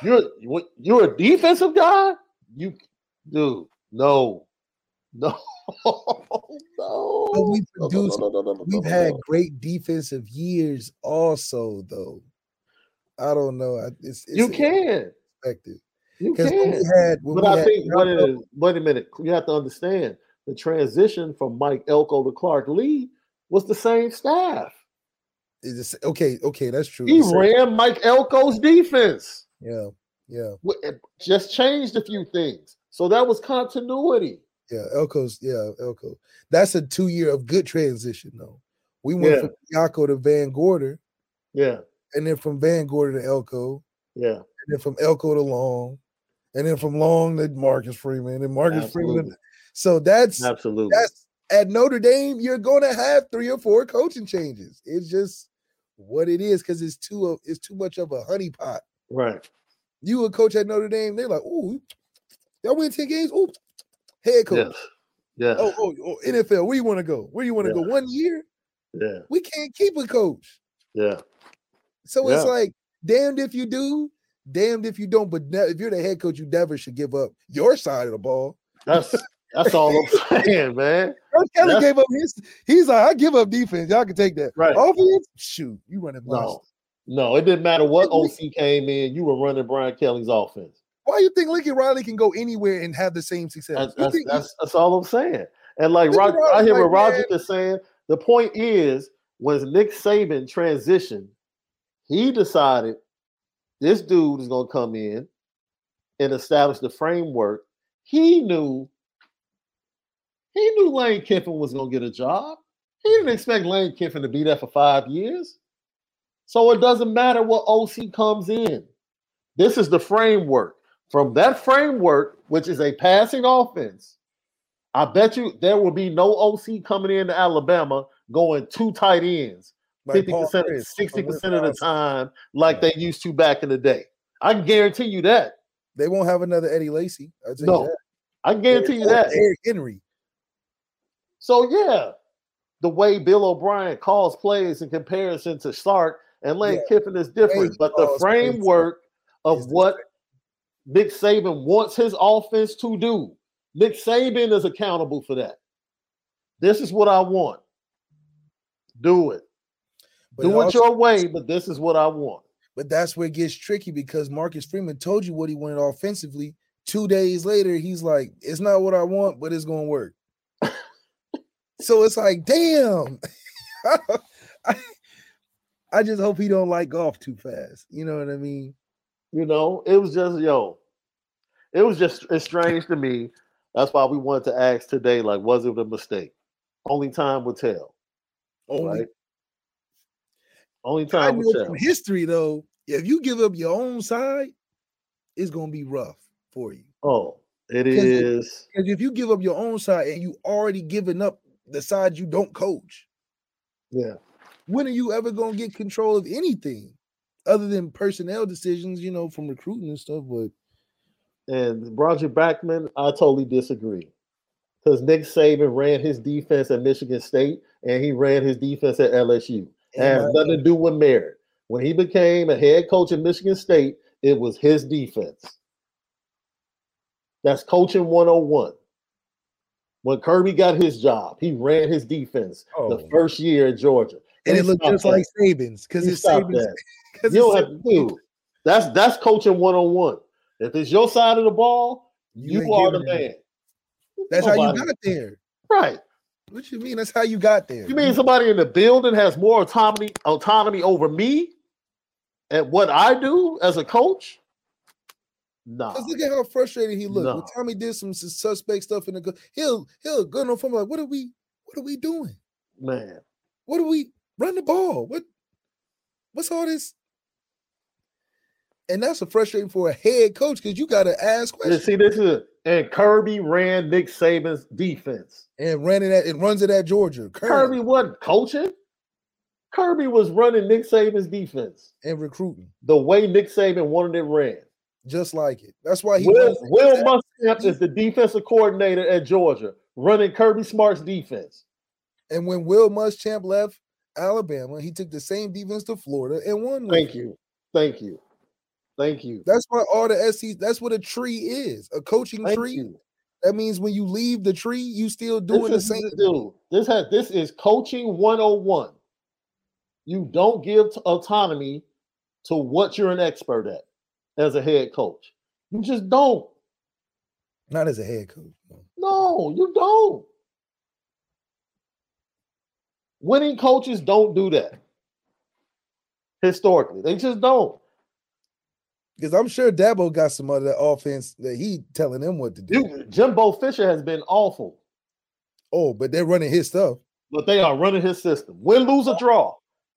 You're you- you're a defensive guy? You dude, no, no, (laughs) no. But we no, no, produced no, no, no, no, we've no, had no. great defensive years also, though. I don't know. It's, it's You can. perspective. You Because when we can. had But I had think what it Malcolm- wait a minute. You have to understand the transition from Mike Elko to Clark Lea was the same staff. Okay, okay, that's true. He ran Mike Elko's defense. Yeah, yeah, it eh, Just changed a few things. So that was continuity. yeah. Elko's, yeah, Elko. That's a two year of good transition, though. We went Yeah. from Diaco to VanGorder, Yeah, and then from VanGorder to Elko, yeah. and then from Elko to Long, and then from Long to Marcus Freeman, and Marcus Freeman. Absolutely. So that's Absolutely. that's at Notre Dame, you're gonna have three or four coaching changes. It's just what it is because it's too of it's too much of a honeypot. Right. You a coach at Notre Dame, they're like, ooh, y'all win 10 games. Ooh, head coach. Yeah. Yes. Oh, oh, oh, NFL, where you want to go? Where you want to Yeah. go? One year? Yeah. We can't keep a coach. Yeah. So it's like, damned if you do, damned if you don't. But if you're the head coach, you never should give up your side of the ball. That's that's all I'm (laughs) saying, man. Coach Kelly gave up his. He's like, I give up defense. Y'all can take that. Right. Offense, shoot, you running No. No, it didn't matter what OC came in, you were running Brian Kelly's offense. Why do you think Lincoln Riley can go anywhere and have the same success? That's that's, that's, that's all I'm saying. And like Look Roger, all I hear what Roger is saying. The point is, when Nick Saban transitioned, he decided this dude is going to come in and establish the framework. He knew, he knew Lane Kiffin was going to get a job. He didn't expect Lane Kiffin to be there for five years. So it doesn't matter what OC comes in. This is the framework. From that framework, which is a passing offense, I bet you there will be no OC coming into Alabama going two tight ends like fifty percent, sixty percent of the time, like they used to back in the day. I can guarantee you that. They won't have another Eddie Lacy. No, that. I can guarantee you that. Derrick Henry. So yeah, the way Bill O'Brien calls plays in comparison to Sark and Lane Yeah. Kiffin is different, but the framework of what Nick Saban wants his offense to do, Nick Saban is accountable for that. This is what I want. Do it. But do it also- your way, but this is what I want. But that's where it gets tricky because Marcus Freeman told you what he wanted offensively. Two days later, he's like, "It's not what I want, but it's gonna work." (laughs) so it's like, damn. (laughs) I, I just hope he don't like golf too fast. You know what I mean? You know, it was just yo, it was just it's strange to me. That's why we wanted to ask today, like, was it a mistake? Only time will tell, Only right? Only I time will know tell. from history though, if you give up your own side, it's gonna be rough for you. Oh, it 'Cause is. Because if you give up your own side and you already given up the side you don't coach, Yeah, when are you ever gonna get control of anything other than personnel decisions, you know, from recruiting and stuff? But and Roger Backman, I totally disagree. Because Nick Saban ran his defense at Michigan State and he ran his defense at LSU. It has And, nothing to do with merit. When he became a head coach at Michigan State, it was his defense. That's coaching 101. When Kirby got his job, he ran his defense the Oh. first year at Georgia. And it looks just that. like Saban's because it's Saban's. Because (laughs) You don't have to do. That's that's coaching 101. If it's your side of the ball, you, ain't are the man. it. That's how you got there. Right. What you mean? That's how you got there. You mean somebody in the building has more autonomy autonomy over me and what I do as a coach? Nah. Because look at how frustrated he looked. No. When Tommy did some suspect stuff in the go, he'll he'll go no phone like, what are we what are we doing? Man. What are we run the ball? What what's all this? And that's a frustrating for a head coach because you got to ask And questions see, this is. And Kirby ran Nick Saban's defense. and ran it at and runs it at Georgia. Kirby Currently, wasn't coaching. Kirby was running Nick Saban's defense and recruiting the way Nick Saban wanted it ran. just like it. That's why he Will. Will Muschamp is the defensive coordinator at Georgia, running Kirby Smart's defense. And when Will Muschamp left Alabama, he took the same defense to Florida and won. Thank you. Thank you. Thank you. That's why all the SC. That's what a tree is. A coaching Thank tree. you. That means when you leave the tree, you still This doing the same. Dude, this has this is coaching 101. You don't give autonomy to what you're an expert at as a head coach. You just don't. Not as a head coach. No, you don't. Winning coaches don't do that. Historically, they just don't. Because I'm sure Dabo got some of that offense that he telling them what to do. Dude, Jimbo Fisher has been awful. Oh, but they're running his stuff. But they are running his system. Win, lose, or draw.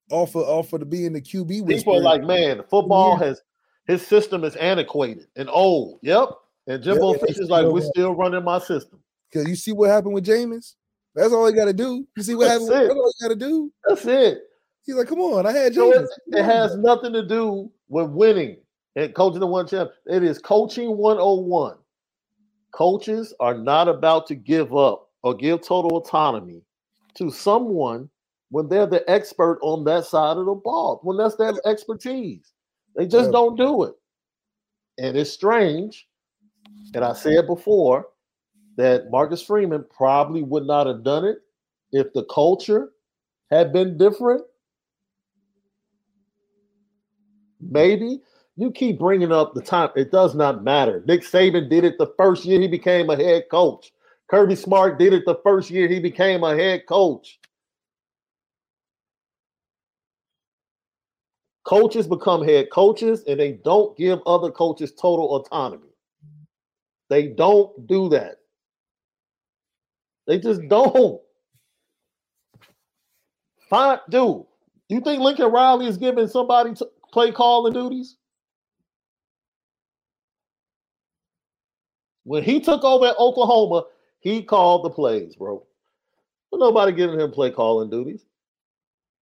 Off of off of the being the QB. People are like, man, football has his system is antiquated and old. Yep. And Jimbo Yeah, they Fisher's like, we're still running my system. Because you see what happened with Jameis? That's all he got to do. You see what That's happened? It. that's all he got to do. That's it. He's like, come on, I had So it, it has nothing to do with winning and coaching the one champ. It is coaching 101. Coaches are not about to give up or give total autonomy to someone when they're the expert on that side of the ball, when that's their expertise. They just don't do it. And it's strange. And I said before that Marcus Freeman probably would not have done it if the culture had been different. Maybe you keep bringing up the time. It does not matter. Nick Saban did it the first year he became a head coach. Kirby Smart did it the first year he became a head coach. Coaches become head coaches and they don't give other coaches total autonomy. They don't do that. They just don't. Fine, dude. You think Lincoln Riley is giving somebody to play calling duties? When he took over at Oklahoma, he called the plays, bro. But nobody giving him play calling duties.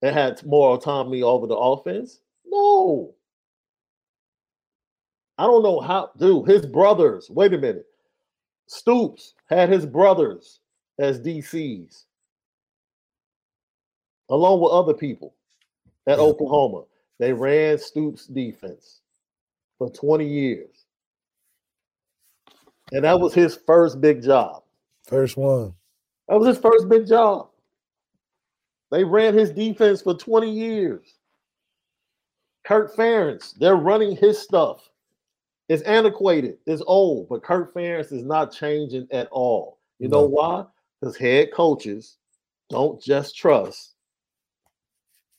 It had more autonomy over the offense. No. I don't know how, dude. His brothers, wait a minute. Stoops had his brothers as DCs, along with other people at mm-hmm. Oklahoma. They ran Stoops' defense for 20 years. And that was his first big job. First one. That was his first big job. They ran his defense for 20 years. Kirk Ferentz, they're running his stuff. It's antiquated, it's old, but Kirk Ferentz is not changing at all. You know why? Because head coaches don't just trust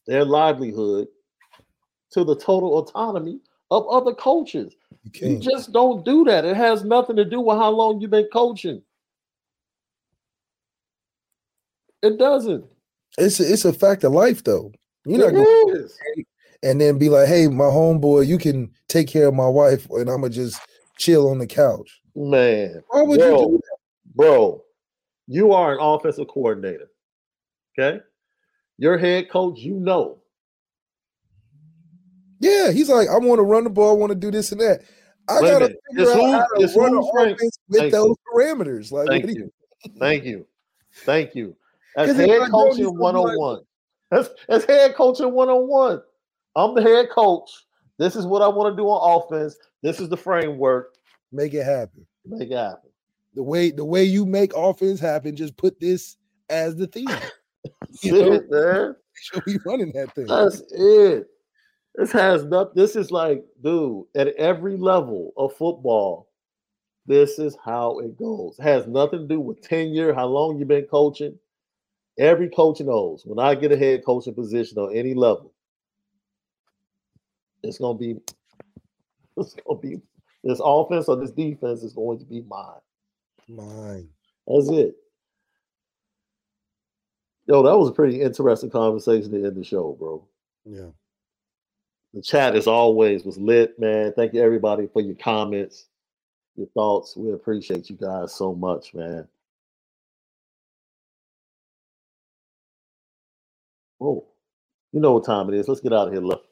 their livelihood to the total autonomy of other coaches. You You just don't do that. It has nothing to do with how long you've been coaching. It doesn't. It's a, it's a fact of life, though. You're not going is. and then be like, "Hey, my homeboy, you can take care of my wife, and I'm gonna just chill on the couch." Man, Why would you bro, do bro, you are an offensive coordinator. Okay. Your head coach, you know. Yeah, he's like, I want to run the ball, I want to do this and that. I gotta figure It's out who- how to run an offense with Thank those you. parameters. Like, Thank do you. Thank you. Thank you. As head I don't, coach in gonna be like- 101. As, as head coach in 101. I'm the head coach. This is what I want to do on offense. This is the framework. make it happen? Make it happen. The way the way you make offense happen, just put this as the theme. That's (laughs) (laughs) You know? it, man. Sure we running that thing. That's it. This has nothing. This is like, dude, at every level of football, this is how it goes. It has nothing to do with tenure, how long you've been coaching. Every coach knows when I get a head coaching position on any level, it's gonna be, (laughs) it's gonna be this offense or this defense is going to be mine. Mine. That's it. Yo, that was a pretty interesting conversation to end the show, bro. Yeah. The chat, as always, was lit, man. Thank you, everybody, for your comments, your thoughts. We appreciate you guys so much, man. Oh, you know what time it is. Let's get out of here. Look.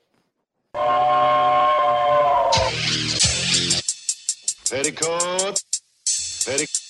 Petticoat. Petti,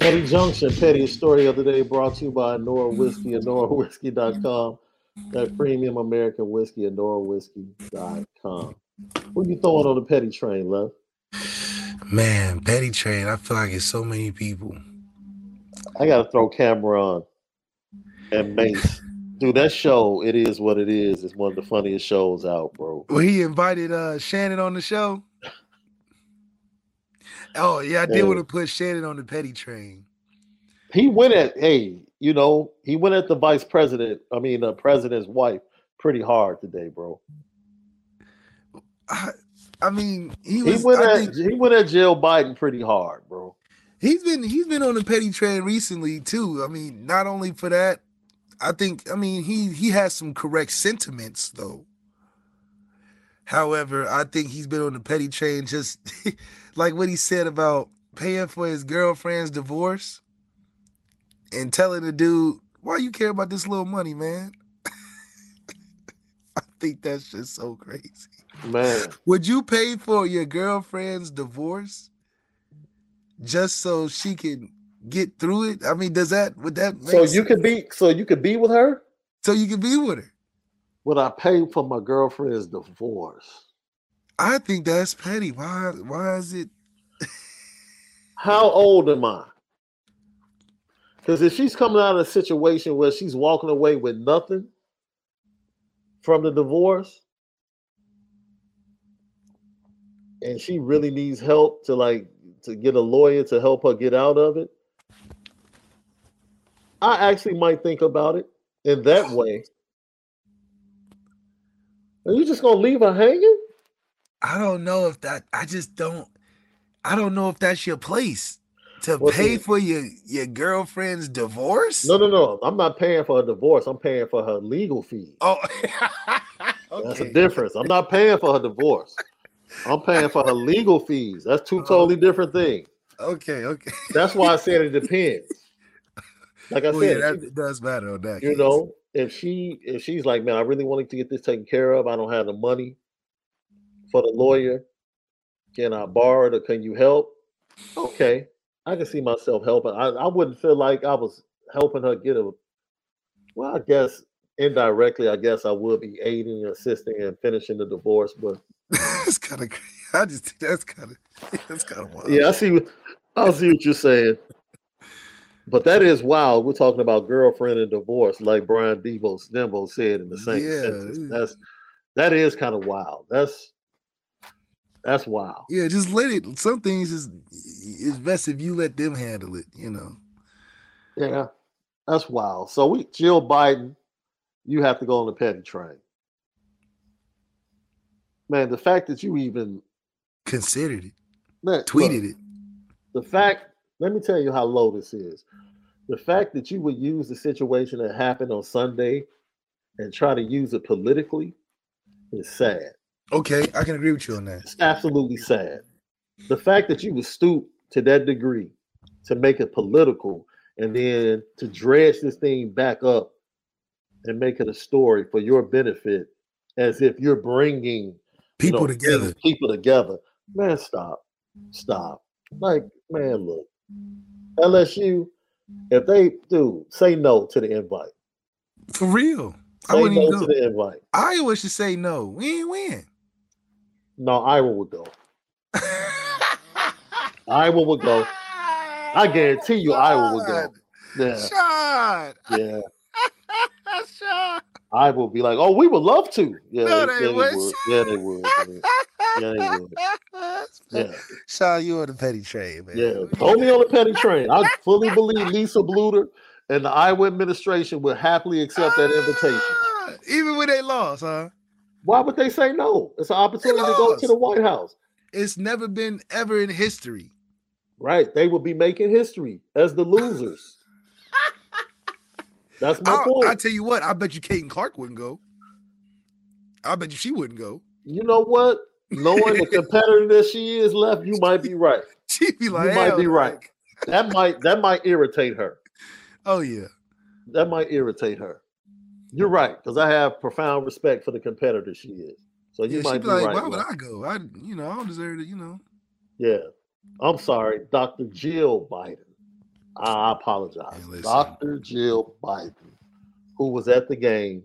Petty Junction, pettiest story of the day brought to you by Nora Whiskey and NoraWhiskey.com. That premium American whiskey at NoraWhiskey.com. What you throwing on the petty train, love? Man, Petty Train, I feel like it's so many people. I gotta throw Cam'ron and (laughs) Mase. Dude, that show, it is what it is. It's one of the funniest shows out, bro. Well, he invited uh Shannon on the show. Oh yeah, I did Yeah. want to put Shannon on the Petty Train. He went at hey, you know, he went at the vice president, I mean the president's wife pretty hard today, bro. I, I mean, he He went I at think he went at Jill Biden pretty hard, bro. he's been he's been on the Petty Train recently too. I mean, not only for that, I think I mean he he has some correct sentiments though. However, I think he's been on the Petty Train just (laughs) like what he said about paying for his girlfriend's divorce and telling the dude, "Why you care about this little money, man?" (laughs) I think that's just so crazy. Man. Would you pay for your girlfriend's divorce just so she can get through it? I mean, does that would that make So you could be so you could be with her? so you could be with her? Would I pay for my girlfriend's divorce? I think that's petty. Why why is it How old am I? Because if she's coming out of a situation where she's walking away with nothing from the divorce, and she really needs help to like to get a lawyer to help her get out of it, I actually might think about it in that way. Are you just gonna leave her hanging? I don't know if that I just don't I don't know if that's your place to What's pay it? for your your girlfriend's divorce. No, no, no. I'm not paying for her divorce. I'm paying for her legal fees. Oh, (laughs) That's a difference. I'm not paying for her divorce. I'm paying for her legal fees. That's two oh. totally different things. okay, okay. That's why I (laughs) said it depends. Like I Well, yeah, said, that it does matter on that. you case. know, if she if she's like, man, I really wanted to get this taken care of. I don't have the money for the lawyer. Can I borrow it or can you help? Okay. I can see myself helping. I, I wouldn't feel like I was helping her get a well, I guess indirectly, I guess I would be aiding, and assisting, and finishing the divorce. But (laughs) that's kind of I just that's kind of that's kind of wild. yeah, I see. what- I see what you're saying. But that is wild. We're talking about girlfriend and divorce, like Brian Debo Dembo said in the same Yeah. sentence. That's that is kind of wild. That's that's wild. Yeah, just let it. Some things is it's best if you let them handle it. You know. Yeah, that's wild. So we Jill Biden, you have to go on the petty train. Man, the fact that you even Considered it, man, tweeted look, it. The fact, let me tell you how low this is. The fact that you would use the situation that happened on Sunday and try to use it politically is sad. Okay, I can agree with you on that. It's absolutely sad. The fact that you would stoop to that degree to make it political and then to dredge this thing back up and make it a story for your benefit as if you're bringing you People know, together. people together. Man, stop. Stop. Like, man, look. LSU, if they do say no to the invite. For real. I wouldn't no even to the invite. Iowa should say no. We ain't win. No, Iowa would go. Iowa would go. I guarantee you Iowa would go. Yeah. Sean. Yeah. (laughs) Sean. I will be like, oh, we would love to. Yeah, No, they, yeah, wouldn't. would. Yeah, they would. Yeah, yeah they would. (laughs) Yeah, Sean, you on the petty train, man. yeah. Throw me on the petty train. I fully believe Lisa Bluder and the Iowa administration would happily accept that invitation. Ah, even when they lost, huh? Why would they say no? It's an opportunity to go to the White House. It's never been ever in history. Right. They will be making history as the losers. (laughs) That's my I, point. I tell you what, I bet you Caitlin Clark wouldn't go. I bet you she wouldn't go. you know what? Knowing the competitor that she is left, you might be right. (laughs) She'd be like, you might be no." right. That might that might irritate her. Oh yeah. That might irritate her. You're right, because I have profound respect for the competitor she is. So you Yeah, might she'd be, be like, right. why would I go? I you know, I don't deserve it, you know. Yeah. I'm sorry, Dr. Jill Biden. I apologize. Dr. Jill Biden, who was at the game.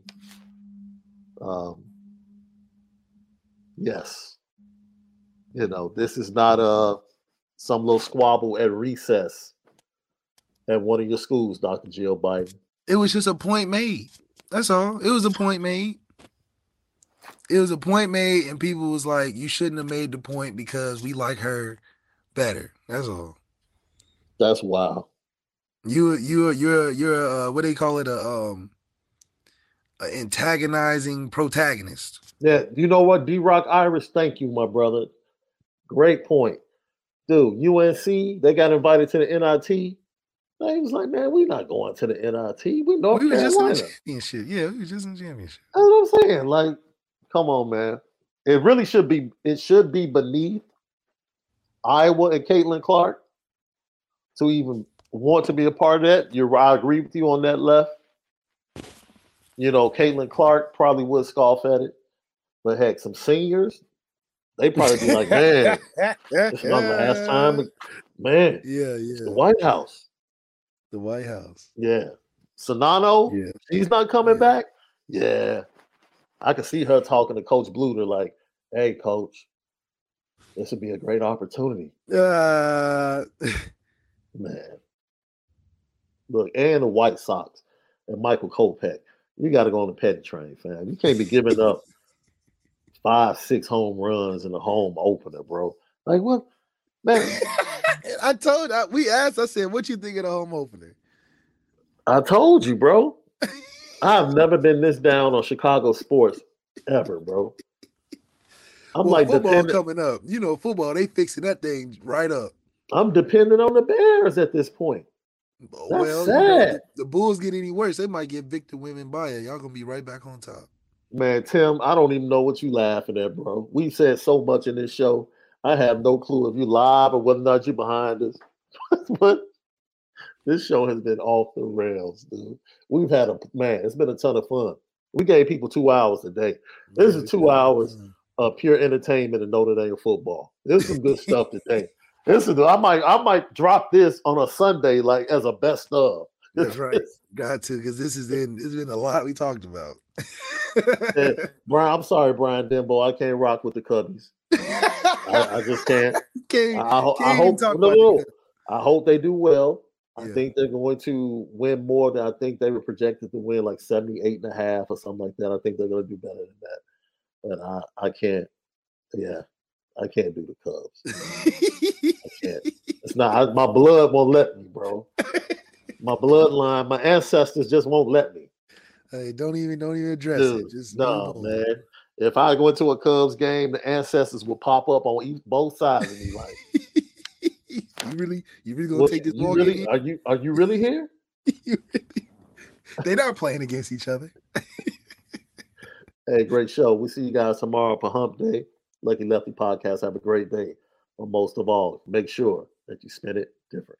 Um, yes. You know, this is not a some little squabble at recess at one of your schools, Dr. Jill Biden. It was just a point made. That's all. It was a point made. It was a point made, and people was like, "You shouldn't have made the point because we like her better." That's all. That's wild. You you you're you're uh, what they call it a um a antagonizing protagonist. Yeah, you know what, D Rock Iris, thank you, my brother. Great point. Dude, UNC, they got invited to the NIT. They was like, man, we're not going to the NIT. We North we was just in championship. Yeah, we was just in championship. That's what I'm saying. Like, come on, man. It really should be. It should be beneath Iowa and Caitlin Clark to even want to be a part of that. You're. I agree with you on that left. You know, Caitlin Clark probably would scoff at it, but heck, some seniors, they probably be like, man, this is my last time. (laughs) Man, Yeah, yeah. the White House. The White House. Yeah. Sonano, Yeah. she's not coming back. Yeah. I could see her talking to Coach Bluder like, hey, coach, this would be a great opportunity. Uh, (laughs) Man. Look, and the White Sox and Michael Kopech. You got to go on the petty train, fam. You can't be giving up five, six home runs in the home opener, bro. Like, what? Man, (laughs) I told I, we asked. I said, "What you think of the home opener?" I told you, bro. (laughs) I've never been this down on Chicago sports ever, bro. I'm well, like football dependent, coming up. You know, football they fixing that thing right up. I'm dependent on the Bears at this point. Oh, That's well, you know, sad. the Bulls get any worse, they might get Victor Wembanyama. Y'all gonna be right back on top. Man, Tim, I don't even know what you laughing at, bro. We said so much in this show. I have no clue if you live or whether or not you're behind us. (laughs) but this show has been off the rails, dude. We've had a man, it's been a ton of fun. We gave people two hours a day. This is two hours of pure entertainment in Notre Dame football. There's some good stuff today. This is I might I might drop this on a Sunday like as a best of. That's right. Got to because this is in. It's been a lot we talked about. And (laughs) Brian, I'm sorry, Brian Dembo. I can't rock with the Cubbies. I, I just can't. (laughs) Can't, I, can't even hope talk no, about no, the no. I hope they do well. I Yeah. think they're going to win more than I think they were projected to win, like 78 and a half or something like that. I think they're going to do better than that. But I, I can't. Yeah, I can't do the Cubs. (laughs) I can't. It's not. I, my blood won't let me, bro. My bloodline, my ancestors just won't let me. Hey, don't even don't even address Dude, it. Just no, move man. If I go into a Cubs game, the ancestors will pop up on each, both sides of me. Like, (laughs) You really, you really gonna what- take this ball really, game? are you are you really here? (laughs) They're not playing against each other. Hey, great show. We see you guys tomorrow for Hump Day. Lucky Lefty Podcast. Have a great day. But most of all, make sure that you spend it different.